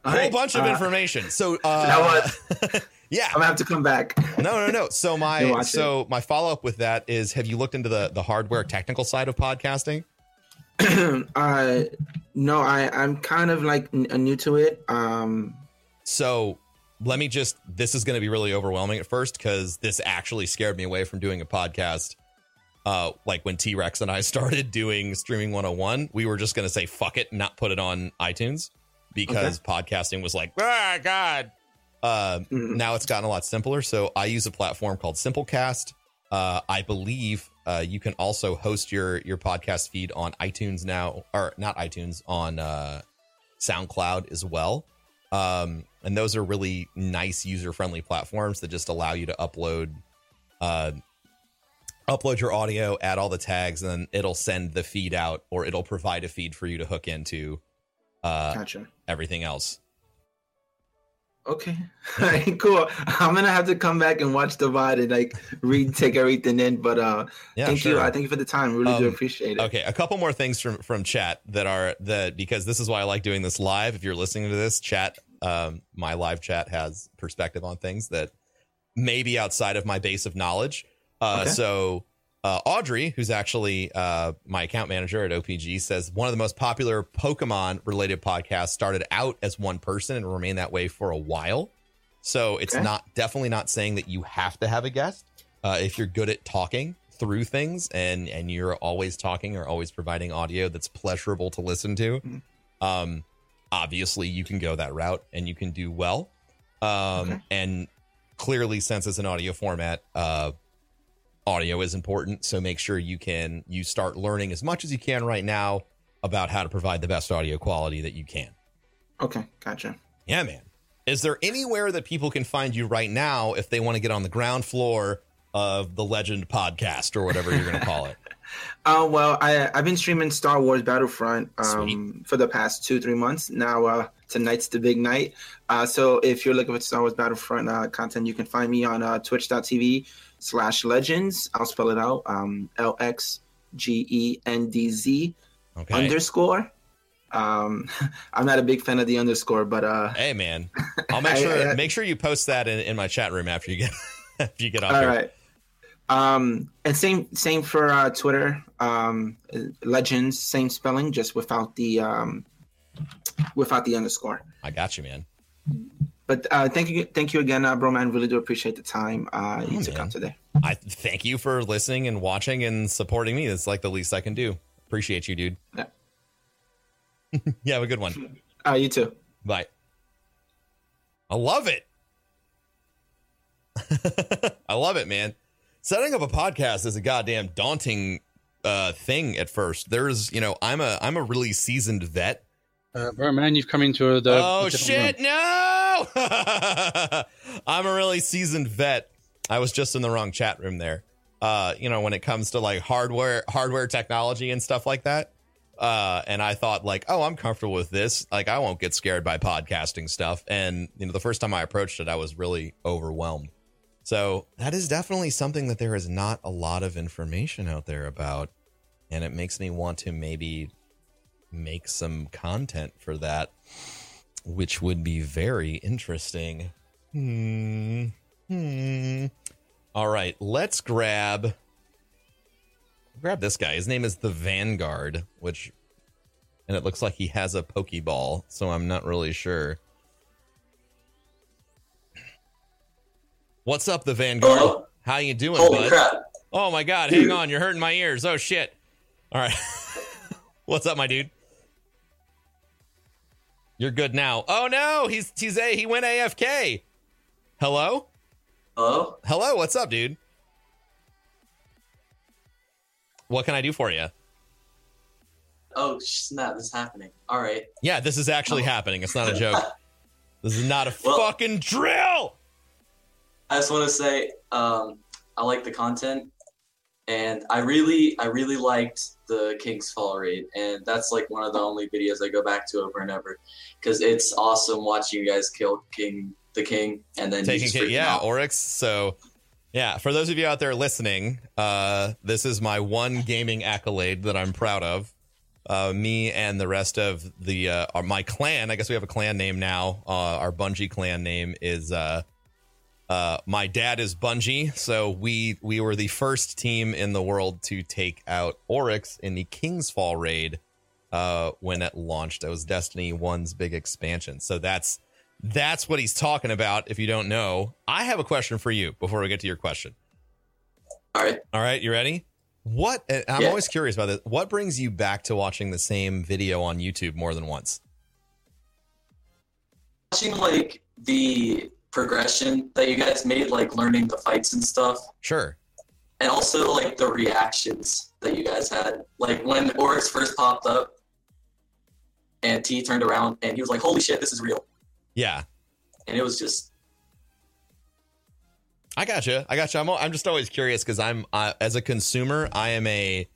All Whole right, bunch of uh, information. So, [laughs] uh, [laughs] yeah. I'm gonna have to come back. no, no, no. So [laughs] my so my follow up with that is: Have you looked into the the hardware technical side of podcasting? [clears throat] uh, no, I I'm kind of like n- uh, new to it. Um, So let me just. This is going to be really overwhelming at first because this actually scared me away from doing a podcast. Uh, like when T Rex and I [laughs] started doing Streaming 101, we were just going to say fuck it, and not put it on iTunes because podcasting was like, ah, God. Uh, mhm. now it's gotten a lot simpler. So I use a platform called Simplecast. Uh, I believe uh, you can also host your your podcast feed on iTunes now, or not iTunes, on uh, SoundCloud as well. Um, and those are really nice user friendly platforms that just allow you to upload uh, upload your audio, add all the tags, and then it'll send the feed out, or it'll provide a feed for you to hook into uh, gotcha. everything else. Okay. [laughs] All right, cool. I'm gonna have to come back and watch the VOD and like read, take everything in. But uh, Yeah, thank sure. you. I thank you for the time. Really do Um, appreciate it. Okay, a couple more things from from chat that are that because this is why I like doing this live. If you're listening to this chat, um, my live chat has perspective on things that may be outside of my base of knowledge. Uh, Okay. So uh, Audrey, who's actually uh, my account manager at OPG, says one of the most popular Pokemon related podcasts started out as one person and remained that way for a while. So it's Okay. not definitely not saying that you have to have a guest uh, if you're good at talking through things and and you're always talking or always providing audio that's pleasurable to listen to. Mhm. Um, obviously, you can go that route and you can do well. Um, Okay. and clearly, since it's an audio format, uh, audio is important. So make sure you can you start learning as much as you can right now about how to provide the best audio quality that you can. Okay, gotcha. Yeah, man. Is there anywhere that people can find you right now if they want to get on the ground floor of the Legend podcast or whatever you're going to call it? [laughs] Uh, well, I I've been streaming Star Wars Battlefront um, for the past two three months now. Uh, tonight's the big night. Uh, so if you're looking for Star Wars Battlefront uh, content, you can find me on uh, Twitch.tv slash Legends. I'll spell it out. Um, L X G E N D Z Okay. underscore. Um, [laughs] I'm not a big fan of the underscore, but uh, hey, man. [laughs] I'll make I- sure I- make sure you post that in, in my chat room after you get [laughs] after you get off all here. right. Um, and same same for uh, Twitter. Um, Legends, same spelling, just without the um, without the underscore. I got you, man. But uh, thank you, thank you again, uh, Broman. Really do appreciate the time uh, you Oh, took man. out today. I thank you for listening and watching and supporting me. That's like the least I can do. Appreciate you, dude. Yeah. [laughs] yeah, have a good one. Uh, you too. Bye. I love it. [laughs] I love it, man. Setting up a podcast is a goddamn daunting uh thing at first. There's, you know, I'm a I'm a really seasoned vet. Uh, bro, man, you've come into the. oh shit, room. no. [laughs] I'm a really seasoned vet. I was just in the wrong chat room there. Uh, you know, when it comes to like hardware hardware technology and stuff like that. Uh, and I thought like, oh, I'm comfortable with this. Like, I won't get scared by podcasting stuff. And you know, the first time I approached it, I was really overwhelmed. So that is definitely something that there is not a lot of information out there about, and it makes me want to maybe make some content for that, which would be very interesting. Hmm. Hmm. All right, let's grab grab this guy. His name is the Vanguard, which and it looks like he has a Pokeball, so I'm not really sure. What's up, the Vanguard? Hello? How you doing, Holy bud? crap. Oh my god, hang on, you're hurting my ears. Oh shit. All right. [laughs] What's up, my dude? You're good now. Oh no, he's he's a he went AFK. Hello? Hello? Hello, what's up, dude? What can I do for you? Oh, snap, this is happening. All right. Yeah, this is actually Oh. happening. It's not a joke. [laughs] This is not a Well- fucking drill. I just want to say um, I like the content, and I really, I really liked the King's Fall raid, and that's like one of the only videos I go back to over and over because it's awesome watching you guys kill King, the King, and then taking freak yeah out. oryx so yeah for those of you out there listening uh this is my one gaming accolade that i'm proud of uh me and the rest of the uh our, my clan i guess we have a clan name now uh our bungie clan name is uh my dad is bungie so we we were the first team in the world to take out oryx in the king's fall raid uh when it launched it was destiny 1's big expansion so that's that's what he's talking about. If you don't know, I have a question for you before we get to your question. All right. All right, you ready? What I'm Yeah. always curious about this. What brings you back to watching the same video on YouTube more than once? Watching like the progression that you guys made, like learning the fights and stuff, Sure. and also like the reactions that you guys had. Like when Oryx first popped up, and T turned around and he was like, "Holy shit, this is real!" Yeah, And it was just I gotcha. I gotcha. I'm I'm just always curious because I'm uh, as a consumer, I am a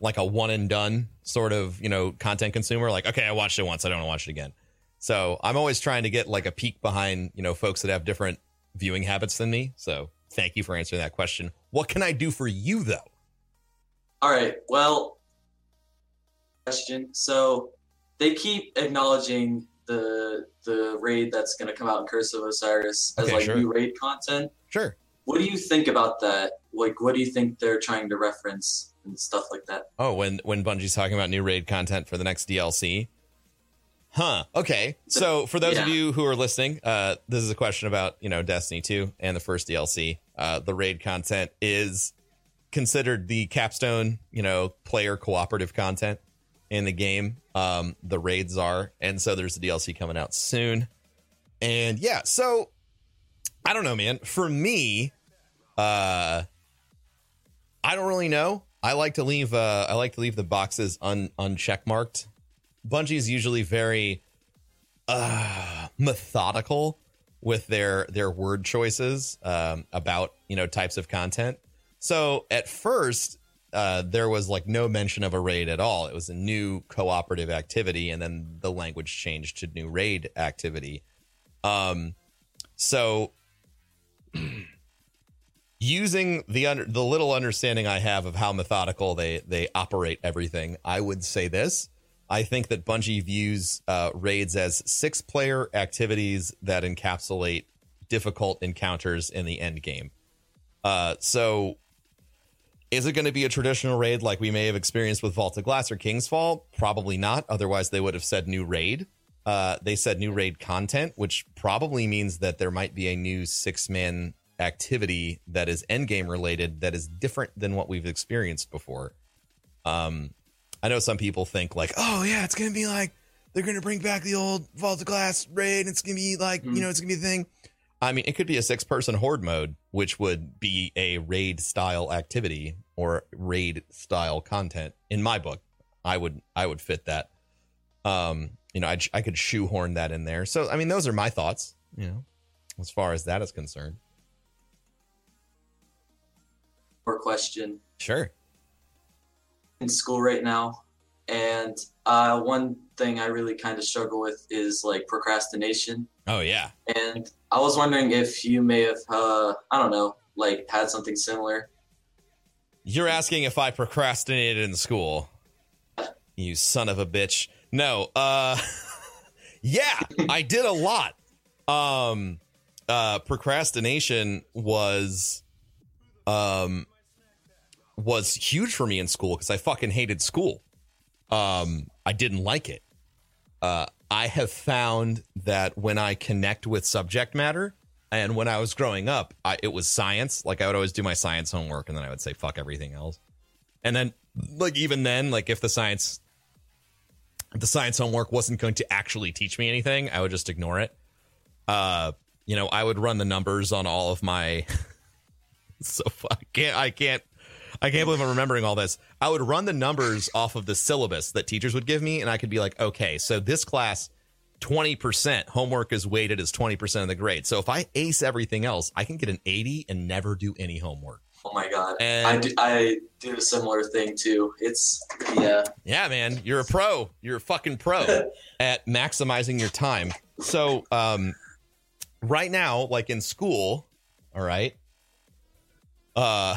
like a one and done sort of you know content consumer. Like, okay, I watched it once, I don't want to watch it again. So I'm always trying to get like a peek behind you know folks that have different viewing habits than me. So thank you for answering that question. What can I do for you though? All right. Well, question. So they keep acknowledging the the raid that's going to come out in Curse of Osiris as Okay, like sure. new raid content. Sure. What do you think about that? Like, what do you think they're trying to reference and stuff like that? Oh, when when Bungie's talking about new raid content for the next DLC. Huh. Okay. So for those of you who are listening, uh, this is a question about you know Destiny 2 and the first DLC. Uh, the raid content is considered the capstone, you know, player cooperative content in the game. Um, the raids are, and so there's a DLC coming out soon. And yeah, so I don't know, man. For me, uh, I don't really know. I like to leave uh I like to leave the boxes un uncheck marked. Bungie's usually very uh methodical with their their word choices um about, you know, types of content. So at first uh, there was like no mention of a raid at all. It was a new cooperative activity, and then the language changed to new raid activity. Um, so [clears throat] using the under, the little understanding I have of how methodical they they operate everything, I would say this: I think that Bungie views uh, raids as six player activities that encapsulate difficult encounters in the end game. Uh, so. Is it going to be a traditional raid like we may have experienced with Vault of Glass or King's Fall? Probably not. Otherwise, they would have said new raid. Uh, they said new raid content, which probably means that there might be a new six man activity that is endgame related that is different than what we've experienced before. Um, I know some people think like, oh yeah, it's gonna be like they're gonna bring back the old Vault of Glass raid. And it's gonna be like you know, it's gonna be a thing. I mean, it could be a six person horde mode, which would be a raid style activity or raid style content. In my book, I would I would fit that. Um, you know, I I could shoehorn that in there. So I mean, those are my thoughts. You know, as far as that is concerned. Or question Sure. In school right now, and uh, one thing I really kind of struggle with is like procrastination. Oh yeah. And I was wondering if you may have, uh, I don't know, like had something similar. You're asking if I procrastinated in school. You son of a bitch. no. Uh, [laughs] yeah, I did a lot. Um, uh, procrastination was, um, was huge for me in school because I fucking hated school. Um, I didn't like it. Uh, I have found that when I connect with subject matter, and when I was growing up, I, it was science. Like I would always do my science homework, and then I would say fuck everything else. And then, like even then, like if the science, if the science homework wasn't going to actually teach me anything, I would just ignore it. Uh, you know, I would run the numbers on all of my. [laughs] so I can't. I can't. I can't believe I'm remembering all this. I would run the numbers off of the syllabus that teachers would give me, and I could be like, okay, so this class, 20% homework is weighted as 20% of the grade. So if I ace everything else, I can get an 80 and never do any homework. Oh my god, And- I do, I do a similar thing too. It's yeah, Yeah, man, you're a pro. You're a fucking pro [laughs] at maximizing your time. So, um, right now, like in school, all right, uh,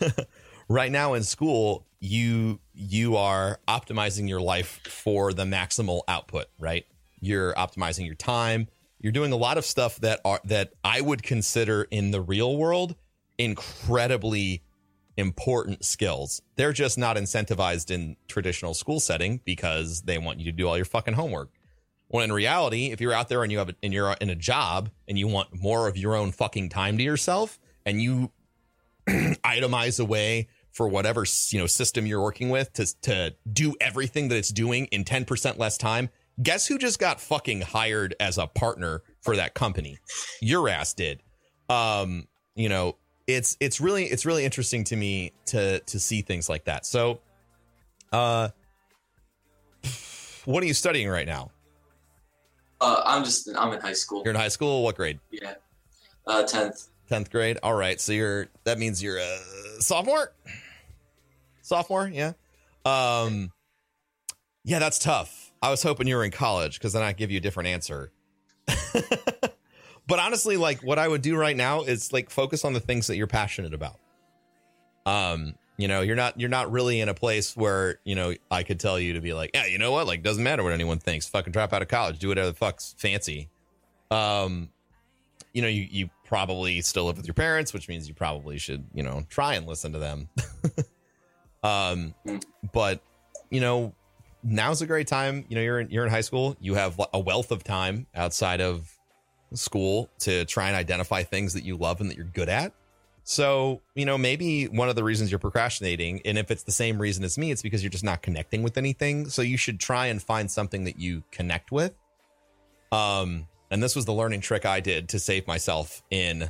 [laughs] right now in school, you you are optimizing your life for the maximal output. Right, you're optimizing your time. You're doing a lot of stuff that are that I would consider in the real world incredibly important skills. They're just not incentivized in traditional school setting because they want you to do all your fucking homework. When in reality, if you're out there and you have a, and you're in a job and you want more of your own fucking time to yourself and you [clears throat] itemize away for whatever you know system you're working with to to do everything that it's doing in 10% less time, guess who just got fucking hired as a partner for that company? Your ass did. Um, you know, it's it's really it's really interesting to me to to see things like that. So, uh, what are you studying right now? uh, I'm just I'm in high school. You're in high school. What grade? Yeah, uh, tenth. Tenth grade. All right. So you're that means you're a sophomore. Sophomore. Yeah. Um. Yeah, that's tough. I was hoping you were in college because then I'd give you a different answer. [laughs] but honestly, like what I would do right now is like focus on the things that you're passionate about. Um, you know, you're not you're not really in a place where, you know, I could tell you to be like, yeah, you know what? Like doesn't matter what anyone thinks. Fucking drop out of college, do whatever the fuck's fancy. Um, you know, you you probably still live with your parents, which means you probably should, you know, try and listen to them. [laughs] um, but you know, now's a great time. You know, you're in, you're in high school. You have a wealth of time outside of school to try and identify things that you love and that you're good at. So, you know, maybe one of the reasons you're procrastinating, and if it's the same reason as me, it's because you're just not connecting with anything. So you should try and find something that you connect with. Um, and this was the learning trick I did to save myself in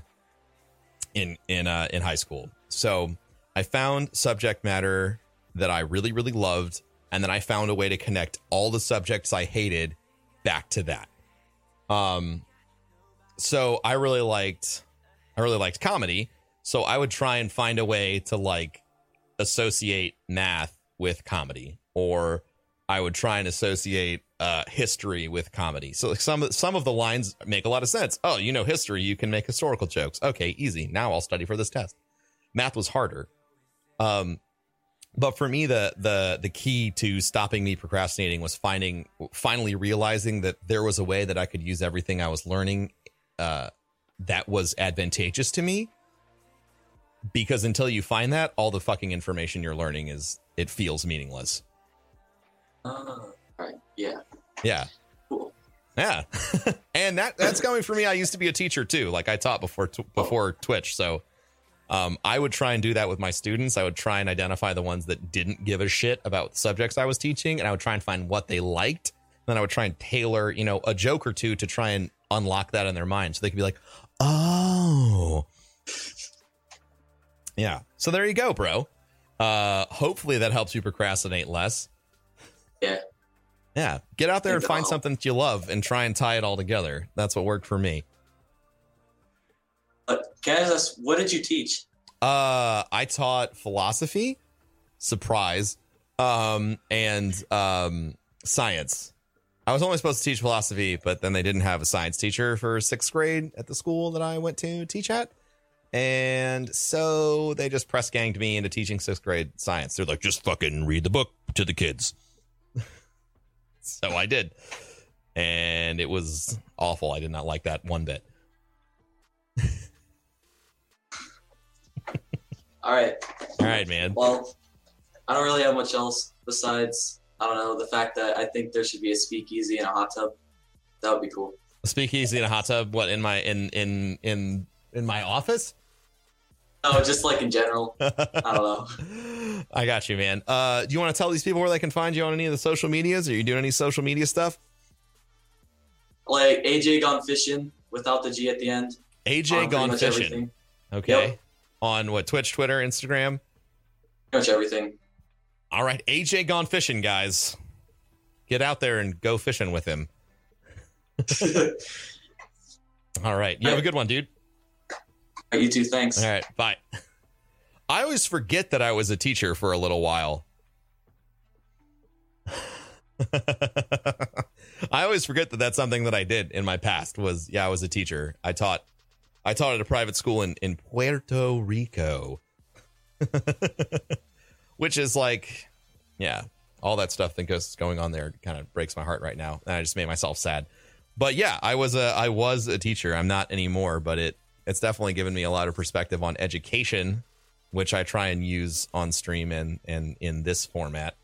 in in uh in high school. So I found subject matter that I really, really loved, and then I found a way to connect all the subjects I hated back to that. Um so I really liked I really liked comedy. So I would try and find a way to like associate math with comedy, or I would try and associate uh, history with comedy. So some some of the lines make a lot of sense. Oh, you know history, you can make historical jokes. Okay, easy. Now I'll study for this test. Math was harder. Um, but for me, the the the key to stopping me procrastinating was finding finally realizing that there was a way that I could use everything I was learning uh, that was advantageous to me because until you find that all the fucking information you're learning is it feels meaningless Uh, right. Yeah. Yeah. Yeah. [laughs] And that that's coming from me. I used to be a teacher too. Like i taught before tw- before twitch. So um, i would try and do that with my students. I would try and identify the ones that didn't give a shit about the subjects i was teaching and i would try and find what they liked. And then i would try and tailor you know a joke or two to try and unlock that in their mind. So they could be like oh. Yeah. So there you go bro. Uh hopefully that helps you procrastinate less. Yeah. Yeah get out there and find something that you love and try and tie it all together. That's what worked for me. But can I ask, what did you teach? uh i taught philosophy surprise um and um science. I was only supposed to teach philosophy but then they didn't have a science teacher for sixth grade at the school that i went to teach at. And so they just press ganged me into teaching sixth grade science. They're like just fucking read the book to the kids so I did. And it was awful. I did not like that one bit. [laughs] All right. All right, man. Well, I don't really have much else besides I don't know the fact that I think there should be a speakeasy and a hot tub. That would be cool. A speakeasy in a hot tub. What in my in in in in my office? No, [laughs] just like in general. I don't know. [laughs] I got you, man. Uh, do you want to tell these people where they can find you on any of the social medias? Are you doing any social media stuff? Like AJ Gone Fishing without the G at the end. AJ Gone Fishing. everything. Okay. Yep. On what? Twitch, Twitter, Instagram. Pretty much everything. All right, AJ Gone Fishing, guys. Get out there and go fishing with him. [laughs] All right. You have a good one, dude. You too. Thanks. All right. Bye. I always forget that I was a teacher for a little while. [laughs] I always forget that that's something that I did in my past was yeah, I was a teacher. I taught I taught at a private school in in Puerto Rico. [laughs] Which is like yeah, all that stuff that goes going on there kind of breaks my heart right now. And I just made myself sad. But yeah, I was a I was a teacher. I'm not anymore, but it it's definitely given me a lot of perspective on education, which I try and use on stream and and in this format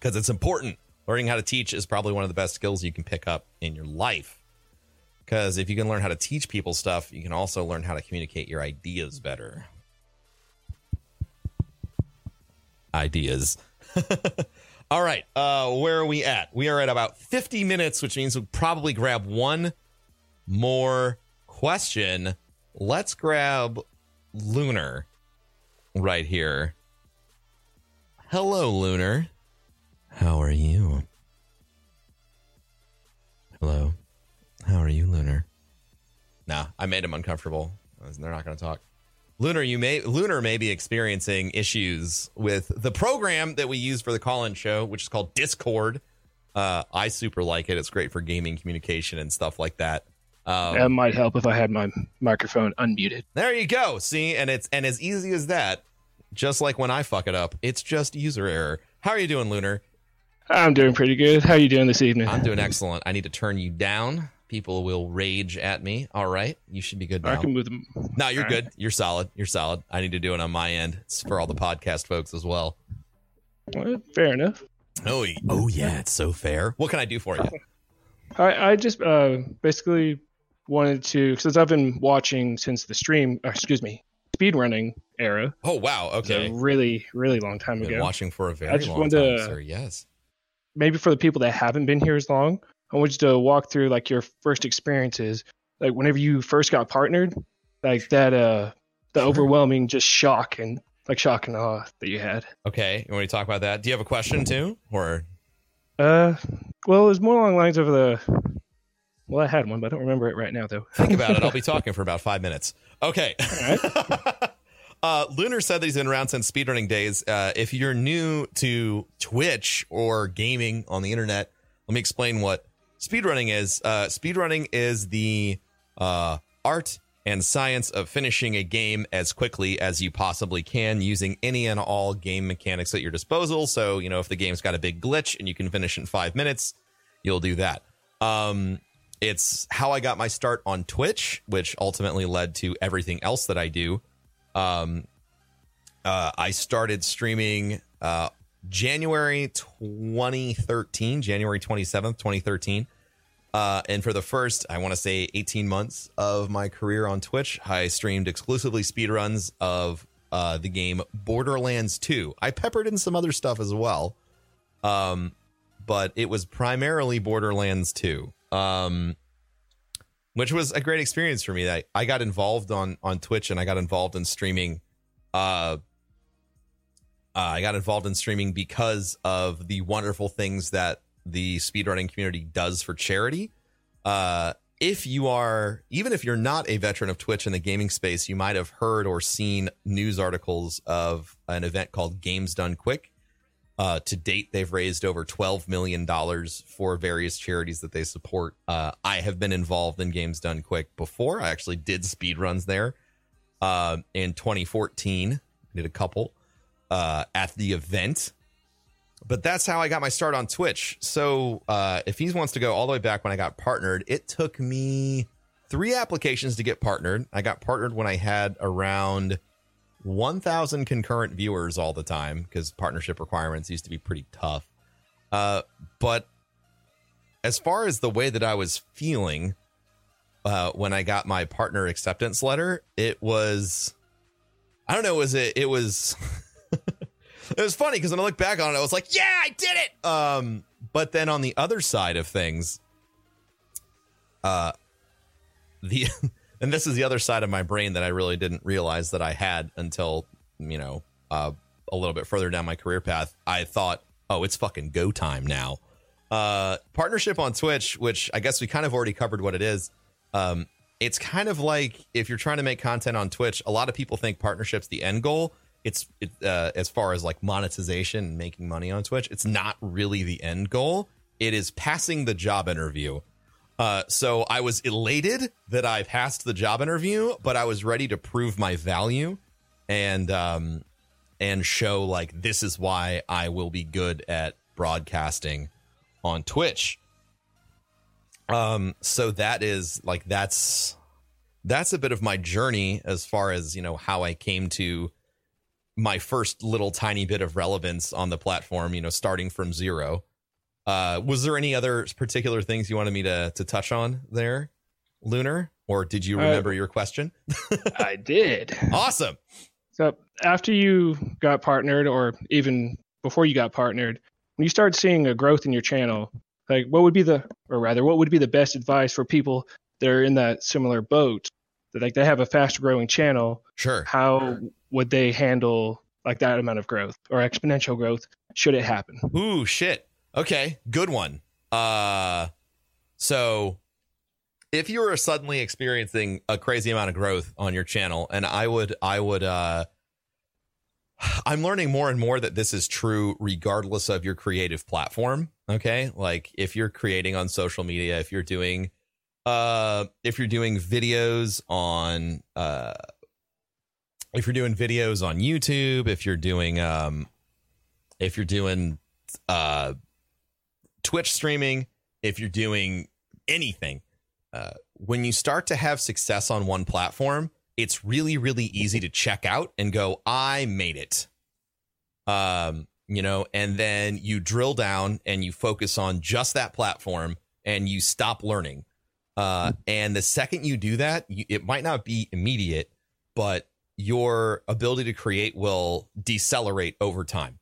because it's important. Learning how to teach is probably one of the best skills you can pick up in your life. Because if you can learn how to teach people stuff, you can also learn how to communicate your ideas better. Ideas. [laughs] All right. Uh, where are we at? We are at about 50 minutes, which means we'll probably grab one more question. Let's grab Lunar right here. Hello, Lunar. How are you? Hello. How are you, Lunar? Nah, I made him uncomfortable. They're not going to talk. Lunar, you may Lunar may be experiencing issues with the program that we use for the call-in show, which is called Discord. Uh, I super like it. It's great for gaming communication and stuff like that. Um, that might help if I had my microphone unmuted. there you go. See, and it's and as easy as that. Just like when I fuck it up, it's just user error. How are you doing, Lunar? I'm doing pretty good. How are you doing this evening? I'm doing excellent. I need to turn you down. People will rage at me. All right, you should be good Now. I can move them. No, you're All right. good. You're solid. You're solid. I need to do it on my end. It's for all the podcast folks as well. Well, fair enough. Oh, oh yeah, it's so fair. What can I do for you? I, I just uh, basically wanted to, because I've been watching since the stream, uh, excuse me, speedrunning era, Oh wow. Okay. really, really long time Been ago. watching for a very I just long wanted time, to- sir. Yes. Maybe for the people that haven't been here as long, I want you to walk through like your first experiences, like whenever you first got partnered, like that, uh, the Sure. overwhelming just shock and like shock and awe that you had. Okay. You want to talk about that? Do you have a question too, or Uh, well, it was more along the lines of the. Well, I had one, but I don't remember it right now, though. [laughs] think about it? I'll be talking for about five minutes. Okay. [laughs] uh, Lunar said that he's been around since speedrunning days. Uh, if you're new to Twitch or gaming on the internet, let me explain what speedrunning is. Uh, speedrunning is the uh, art and science of finishing a game as quickly as you possibly can using any and all game mechanics at your disposal. So, you know, if the game's got a big glitch and you can finish in five minutes, you'll do that. Um, it's how I got my start on Twitch, which ultimately led to everything else that I do. Um, uh, I started streaming uh, January 2013, January 27th, 2013. Uh, and for the first, I want to say 18 months of my career on Twitch, I streamed exclusively speedruns of uh, the game Borderlands 2. I peppered in some other stuff as well. Um, but it was primarily Borderlands 2. Um, which was a great experience for me. I, I got involved on on Twitch and I got involved in streaming. Uh, uh, I got involved in streaming because of the wonderful things that the speedrunning community does for charity. Uh, if you are, even if you're not a veteran of Twitch in the gaming space, you might have heard or seen news articles of an event called Games Done Quick. Uh, to date, they've raised over $12 million for various charities that they support. Uh, I have been involved in Games Done Quick before. I actually did speed runs there uh, in 2014. I did a couple uh, at the event. but that's how I got my start on Twitch. So uh, if he wants to go all the way back when I got partnered, it took me three applications to get partnered. I got partnered when I had around 1,000 concurrent viewers all the time because partnership requirements used to be pretty tough. Uh, but as far as the way that I was feeling uh, when I got my partner acceptance letter, it was, I don't know, was it, it was, [laughs] it was funny because when I look back on it, I was like, yeah, I did it. Um, but then on the other side of things, uh, the, [laughs] and this is the other side of my brain that I really didn't realize that I had until, you know, uh, a little bit further down my career path. I thought, oh, it's fucking go time now. Uh, partnership on Twitch, which I guess we kind of already covered what it is. Um, it's kind of like if you're trying to make content on Twitch, a lot of people think partnership's the end goal. It's it, uh, as far as like monetization and making money on Twitch, it's not really the end goal. It is passing the job interview. Uh, so I was elated that I passed the job interview, but I was ready to prove my value and um, and show like this is why I will be good at broadcasting on Twitch. Um, so that is like that's that's a bit of my journey as far as you know how I came to my first little tiny bit of relevance on the platform. You know, starting from zero. Uh, was there any other particular things you wanted me to to touch on there, Lunar, or did you remember uh, your question? [laughs] I did. Awesome. So after you got partnered, or even before you got partnered, when you start seeing a growth in your channel, like what would be the or rather what would be the best advice for people that are in that similar boat that like they have a fast growing channel sure how would they handle like that amount of growth or exponential growth should it happen ooh shit okay good one uh so if you are suddenly experiencing a crazy amount of growth on your channel and i would i would uh I'm learning more and more that this is true regardless of your creative platform. Okay. Like if you're creating on social media, if you're doing, uh, if you're doing videos on, uh, if you're doing videos on YouTube, if you're doing, um, if you're doing, uh, Twitch streaming, if you're doing anything, uh, when you start to have success on one platform, it's really really easy to check out and go i made it. Um you know and then you drill down and you focus on just that platform and you stop learning. Uh and the second you do that you, it might not be immediate but your ability to create will decelerate over time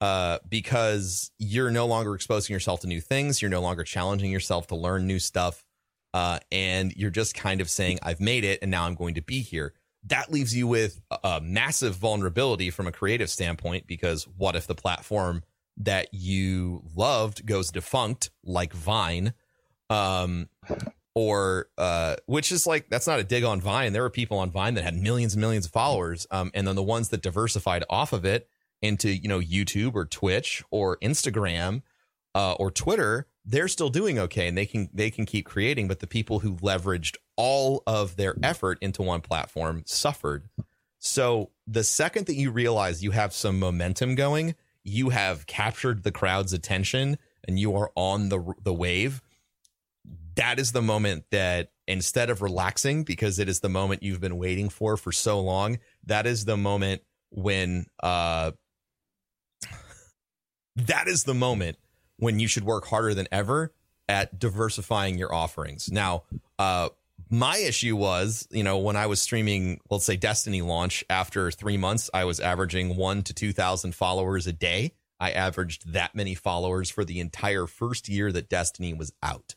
uh, because you're no longer exposing yourself to new things. You're no longer challenging yourself to learn new stuff uh, and you're just kind of saying, I've made it and now I'm going to be here. That leaves you with a massive vulnerability from a creative standpoint because what if the platform that you loved goes defunct, like Vine? Um, or uh, which is like that's not a dig on Vine. There were people on Vine that had millions and millions of followers, um, and then the ones that diversified off of it into you know YouTube or Twitch or Instagram uh, or Twitter they're still doing okay and they can they can keep creating but the people who leveraged all of their effort into one platform suffered. So the second that you realize you have some momentum going you have captured the crowd's attention and you are on the the wave that is the moment that instead of relaxing because it is the moment you've been waiting for for so long that is the moment when uh that is the moment when you should work harder than ever at diversifying your offerings. Now, uh, my issue was, you know, when I was streaming, let's say Destiny launch after three months, I was averaging one to 2,000 followers a day. I averaged that many followers for the entire first year that Destiny was out.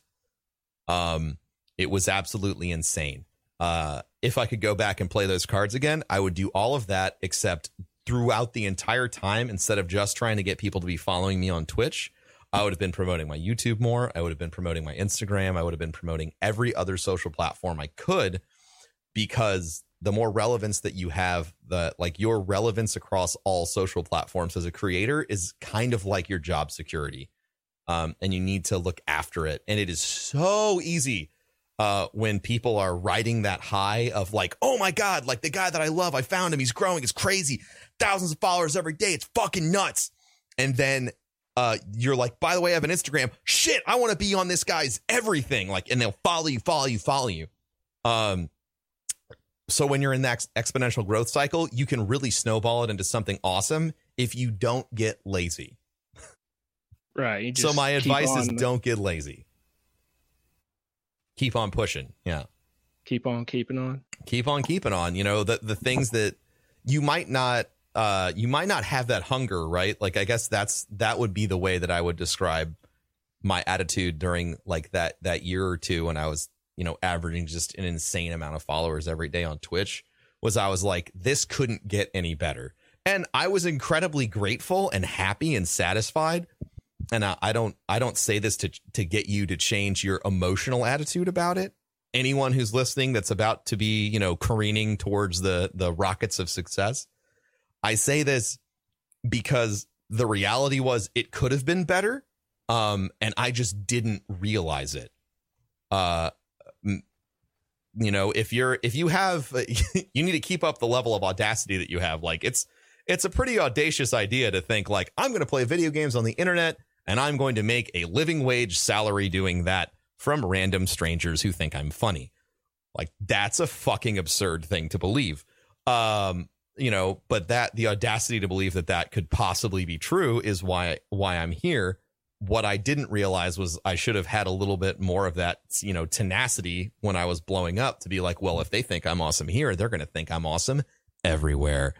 Um, it was absolutely insane. Uh, if I could go back and play those cards again, I would do all of that, except throughout the entire time, instead of just trying to get people to be following me on Twitch, I would have been promoting my YouTube more. I would have been promoting my Instagram. I would have been promoting every other social platform I could because the more relevance that you have, the like your relevance across all social platforms as a creator is kind of like your job security. Um, and you need to look after it. And it is so easy uh, when people are riding that high of like, oh my God, like the guy that I love, I found him, he's growing, it's crazy, thousands of followers every day, it's fucking nuts. And then uh, you're like, by the way, I have an Instagram. Shit, I want to be on this guy's everything. Like, and they'll follow you, follow you, follow you. Um, so when you're in that ex- exponential growth cycle, you can really snowball it into something awesome if you don't get lazy. Right. you So my advice is on- don't get lazy. Keep on pushing. Yeah. keep on keeping on. keep on keeping on you know the the things that you might not uh you might not have that hunger right? Like i guess that's that would be the way that i would describe my attitude during like that that year or two when i was you know averaging just an insane amount of followers every day on twitch was i was like this couldn't get any better. And i was incredibly grateful and happy and satisfied. And I, I don't i don't say this to to get you to change your emotional attitude about it. Anyone who's listening that's about to be, you know, careening towards the the rockets of success. I say this because the reality was it could have been better um and I just didn't realize it. Uh you know, if you're if you have [laughs] you need to keep up the level of audacity that you have. Like it's it's a pretty audacious idea to think like I'm going to play video games on the internet and I'm going to make a living wage salary doing that from random strangers who think I'm funny. Like that's a fucking absurd thing to believe. Um, you know, but that the audacity to believe that that could possibly be true is why why I'm here. What I didn't realize was I should have had a little bit more of that, you know, tenacity when I was blowing up to be like, well, if they think I'm awesome here, they're going to think I'm awesome everywhere.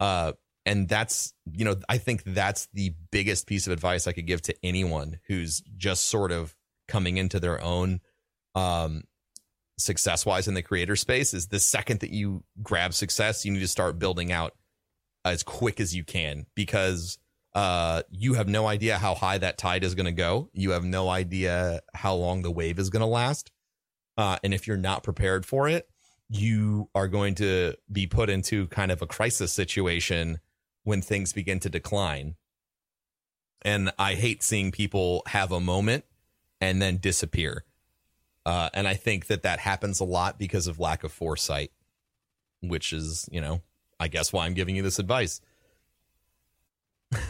Uh, and that's, you know, I think that's the biggest piece of advice I could give to anyone who's just sort of coming into their own um success wise in the creator space is the second that you grab success you need to start building out as quick as you can because uh you have no idea how high that tide is going to go. You have no idea how long the wave is going to last. Uh and if you're not prepared for it you are going to be put into kind of a crisis situation when things begin to decline. And i hate seeing people have a moment and then disappear. Uh, and I think that that happens a lot because of lack of foresight, which is, you know, I guess why I'm giving you this advice. [laughs]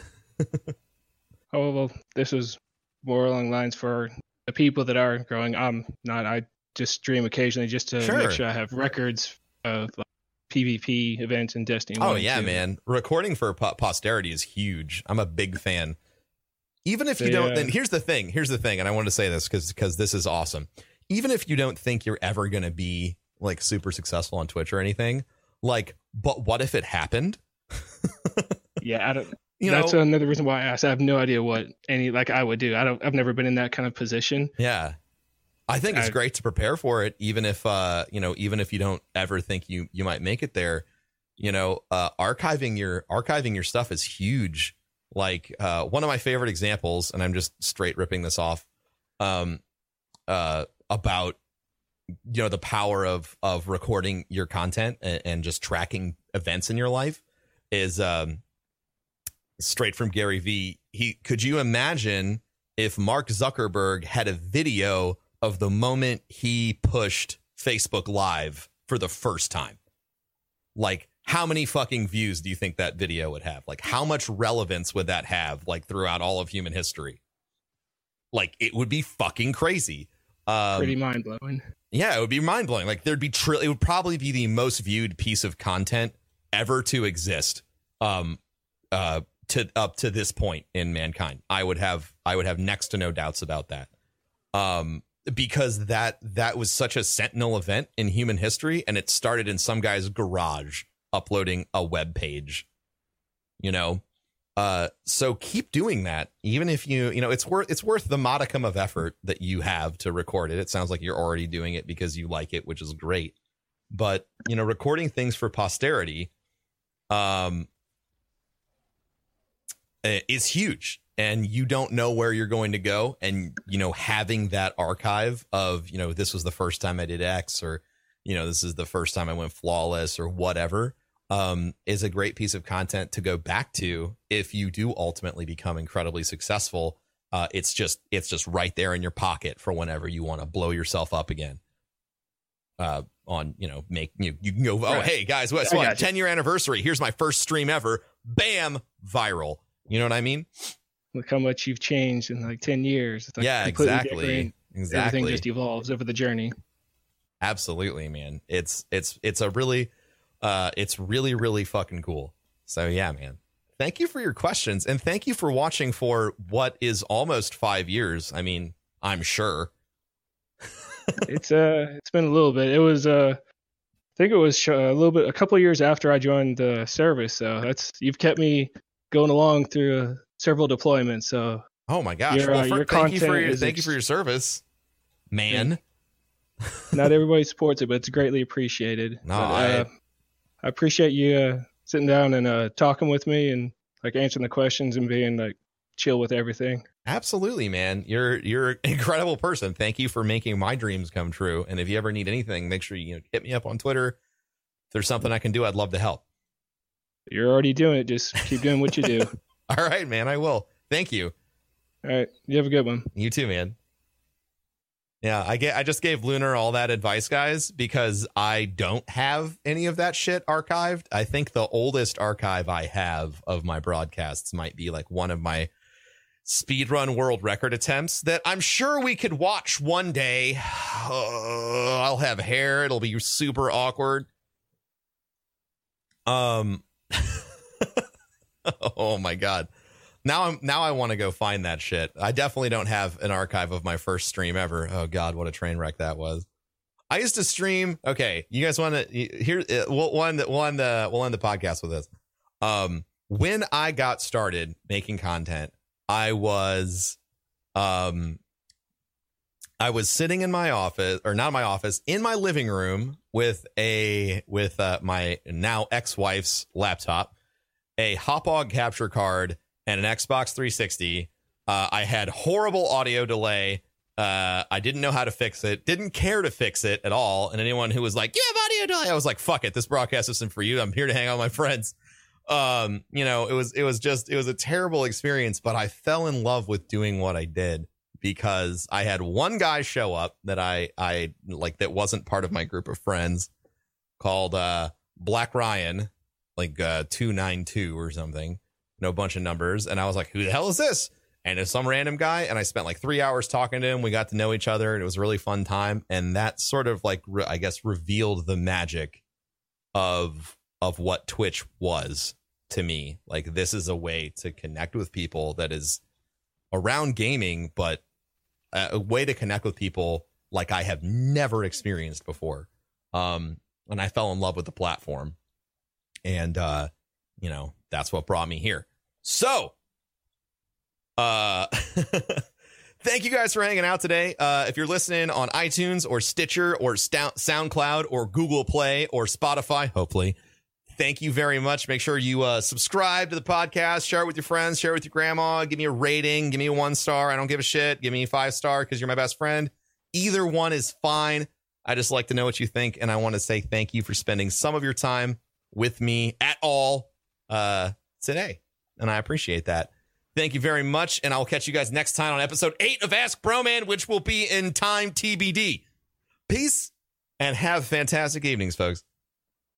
Oh well, this is more along lines for the people that are growing. I'm not. I just stream occasionally just to Sure. make sure I have records of like, PvP events and Destiny. Oh 1 yeah, 2. man. Recording for po- posterity is huge. I'm a big fan. Even if you don't, then here's the thing. Here's the thing, and I wanted to say this because because this is awesome. Even if you don't think you're ever going to be like super successful on Twitch or anything, like, but what if it happened? [laughs] Yeah, I don't. You that's know, another reason why I asked. I have no idea what any like I would do. I don't. I've never been in that kind of position. Yeah. I think it's I- great to prepare for it, even if uh, you know, even if you don't ever think you you might make it there. You know, uh, archiving your archiving your stuff is huge. Like uh, one of my favorite examples, and I'm just straight ripping this off, um, uh, about you know the power of of recording your content and, and just tracking events in your life is um straight from Gary V. He could you imagine if Mark Zuckerberg had a video of the moment he pushed Facebook Live for the first time. Like, how many fucking views do you think that video would have? Like, how much relevance would that have, like, throughout all of human history? Like, it would be fucking crazy. Um, Pretty mind blowing. yeah, it would be mind blowing. Like there'd be tri- it would probably be the most viewed piece of content ever to exist. Um, uh, to up to this point in mankind, I would have I would have next to no doubts about that. Um, because that that was such a sentinel event in human history, and it started in some guy's garage uploading a web page. You know, uh, so keep doing that, even if you, you know, it's worth it's worth the modicum of effort that you have to record it. It sounds like you're already doing it because you like it, which is great. But you know, recording things for posterity, um, is huge, and you don't know where you're going to go. And you know, having that archive of, you know, this was the first time I did X, or you know, this is the first time I went flawless, or whatever um, is a great piece of content to go back to if you do ultimately become incredibly successful. Uh, it's just it's just right there in your pocket for whenever you want to blow yourself up again. Uh, on you know make you you can go oh hey guys what's I what got ten year anniversary here's my first stream ever bam viral you know what I mean look how much you've changed in like ten years. It's like yeah, exactly. different. Exactly. Everything just evolves over the journey. Absolutely, man. It's it's it's a really uh it's really really fucking cool. So yeah, man. Thank you for your questions and thank you for watching for what is almost 5 years. I mean, I'm sure. it's uh it's been a little bit. It was uh I think it was a little bit a couple of years after I joined the service. So that's you've kept me going along through uh, several deployments. So Oh my gosh. Your, well, uh, for, your thank you for your thank you for your service, man. not everybody supports it, but it's greatly appreciated. [laughs] No, But, I- uh, I appreciate you uh, sitting down and uh, talking with me and like answering the questions and being like chill with everything. Absolutely, man. You're you're an [laughs] incredible person. Thank you for making my dreams come true. And if you ever need anything, make sure you, know, hit me up on Twitter. If there's something I can do, I'd love to help. You're already doing it. Just keep doing what you do. [laughs] All right, man. I will. Thank you. All right. You have a good one. You too, man. Yeah, I get I just gave Lunar all that advice, guys, because I don't have any of that shit archived. I think the oldest archive I have of my broadcasts might be like one of my speedrun world record attempts that I'm sure we could watch one day. Uh, [sighs] I'll have hair, it'll be super awkward. Um [laughs] Oh my god. Now I'm now I want to go find that shit. I definitely don't have an archive of my first stream ever. Oh god, what a train wreck that was. I used to stream. Okay, you guys want to here? uh, We'll one one the we'll end the podcast with this. Um, when I got started making content, I was, um, I was sitting in my office or not in my office in my living room with a with uh, my now ex wife's laptop, a Hauppauge capture card, and an Xbox 360. Uh, I had horrible audio delay. Uh, I didn't know how to fix it. Didn't care to fix it at all. And anyone who was like, "You have audio delay," I was like, "Fuck it. This broadcast isn't for you. I'm here to hang out with my friends." Um, you know, it was it was just it was a terrible experience. But I fell in love with doing what I did because I had one guy show up that I I like that wasn't part of my group of friends called uh Black Ryan, like uh two nine two or something no bunch of numbers. And I was like, who the hell is this? And it's some random guy. And I spent like three hours talking to him. We got to know each other and it was a really fun time. And that sort of like, re- I guess, revealed the magic of, of what Twitch was to me. Like, this is a way to connect with people that is around gaming, but a, a way to connect with people like I have never experienced before. Um, and I fell in love with the platform. And, uh, you know, that's what brought me here. So, uh, [laughs] thank you guys for hanging out today. Uh, if you're listening on iTunes or Stitcher or SoundCloud or Google Play or Spotify, hopefully, thank you very much. Make sure you uh, subscribe to the podcast, share it with your friends, share it with your grandma, give me a rating, give me a one star. I don't give a shit. Give me five star because you're my best friend. Either one is fine. I just like to know what you think, and I want to say thank you for spending some of your time with me at all uh, today, and I appreciate that. Thank you very much, and I'll catch you guys next time on episode eight of Ask Broman, which will be in time TBD. Peace, and have fantastic evenings, folks.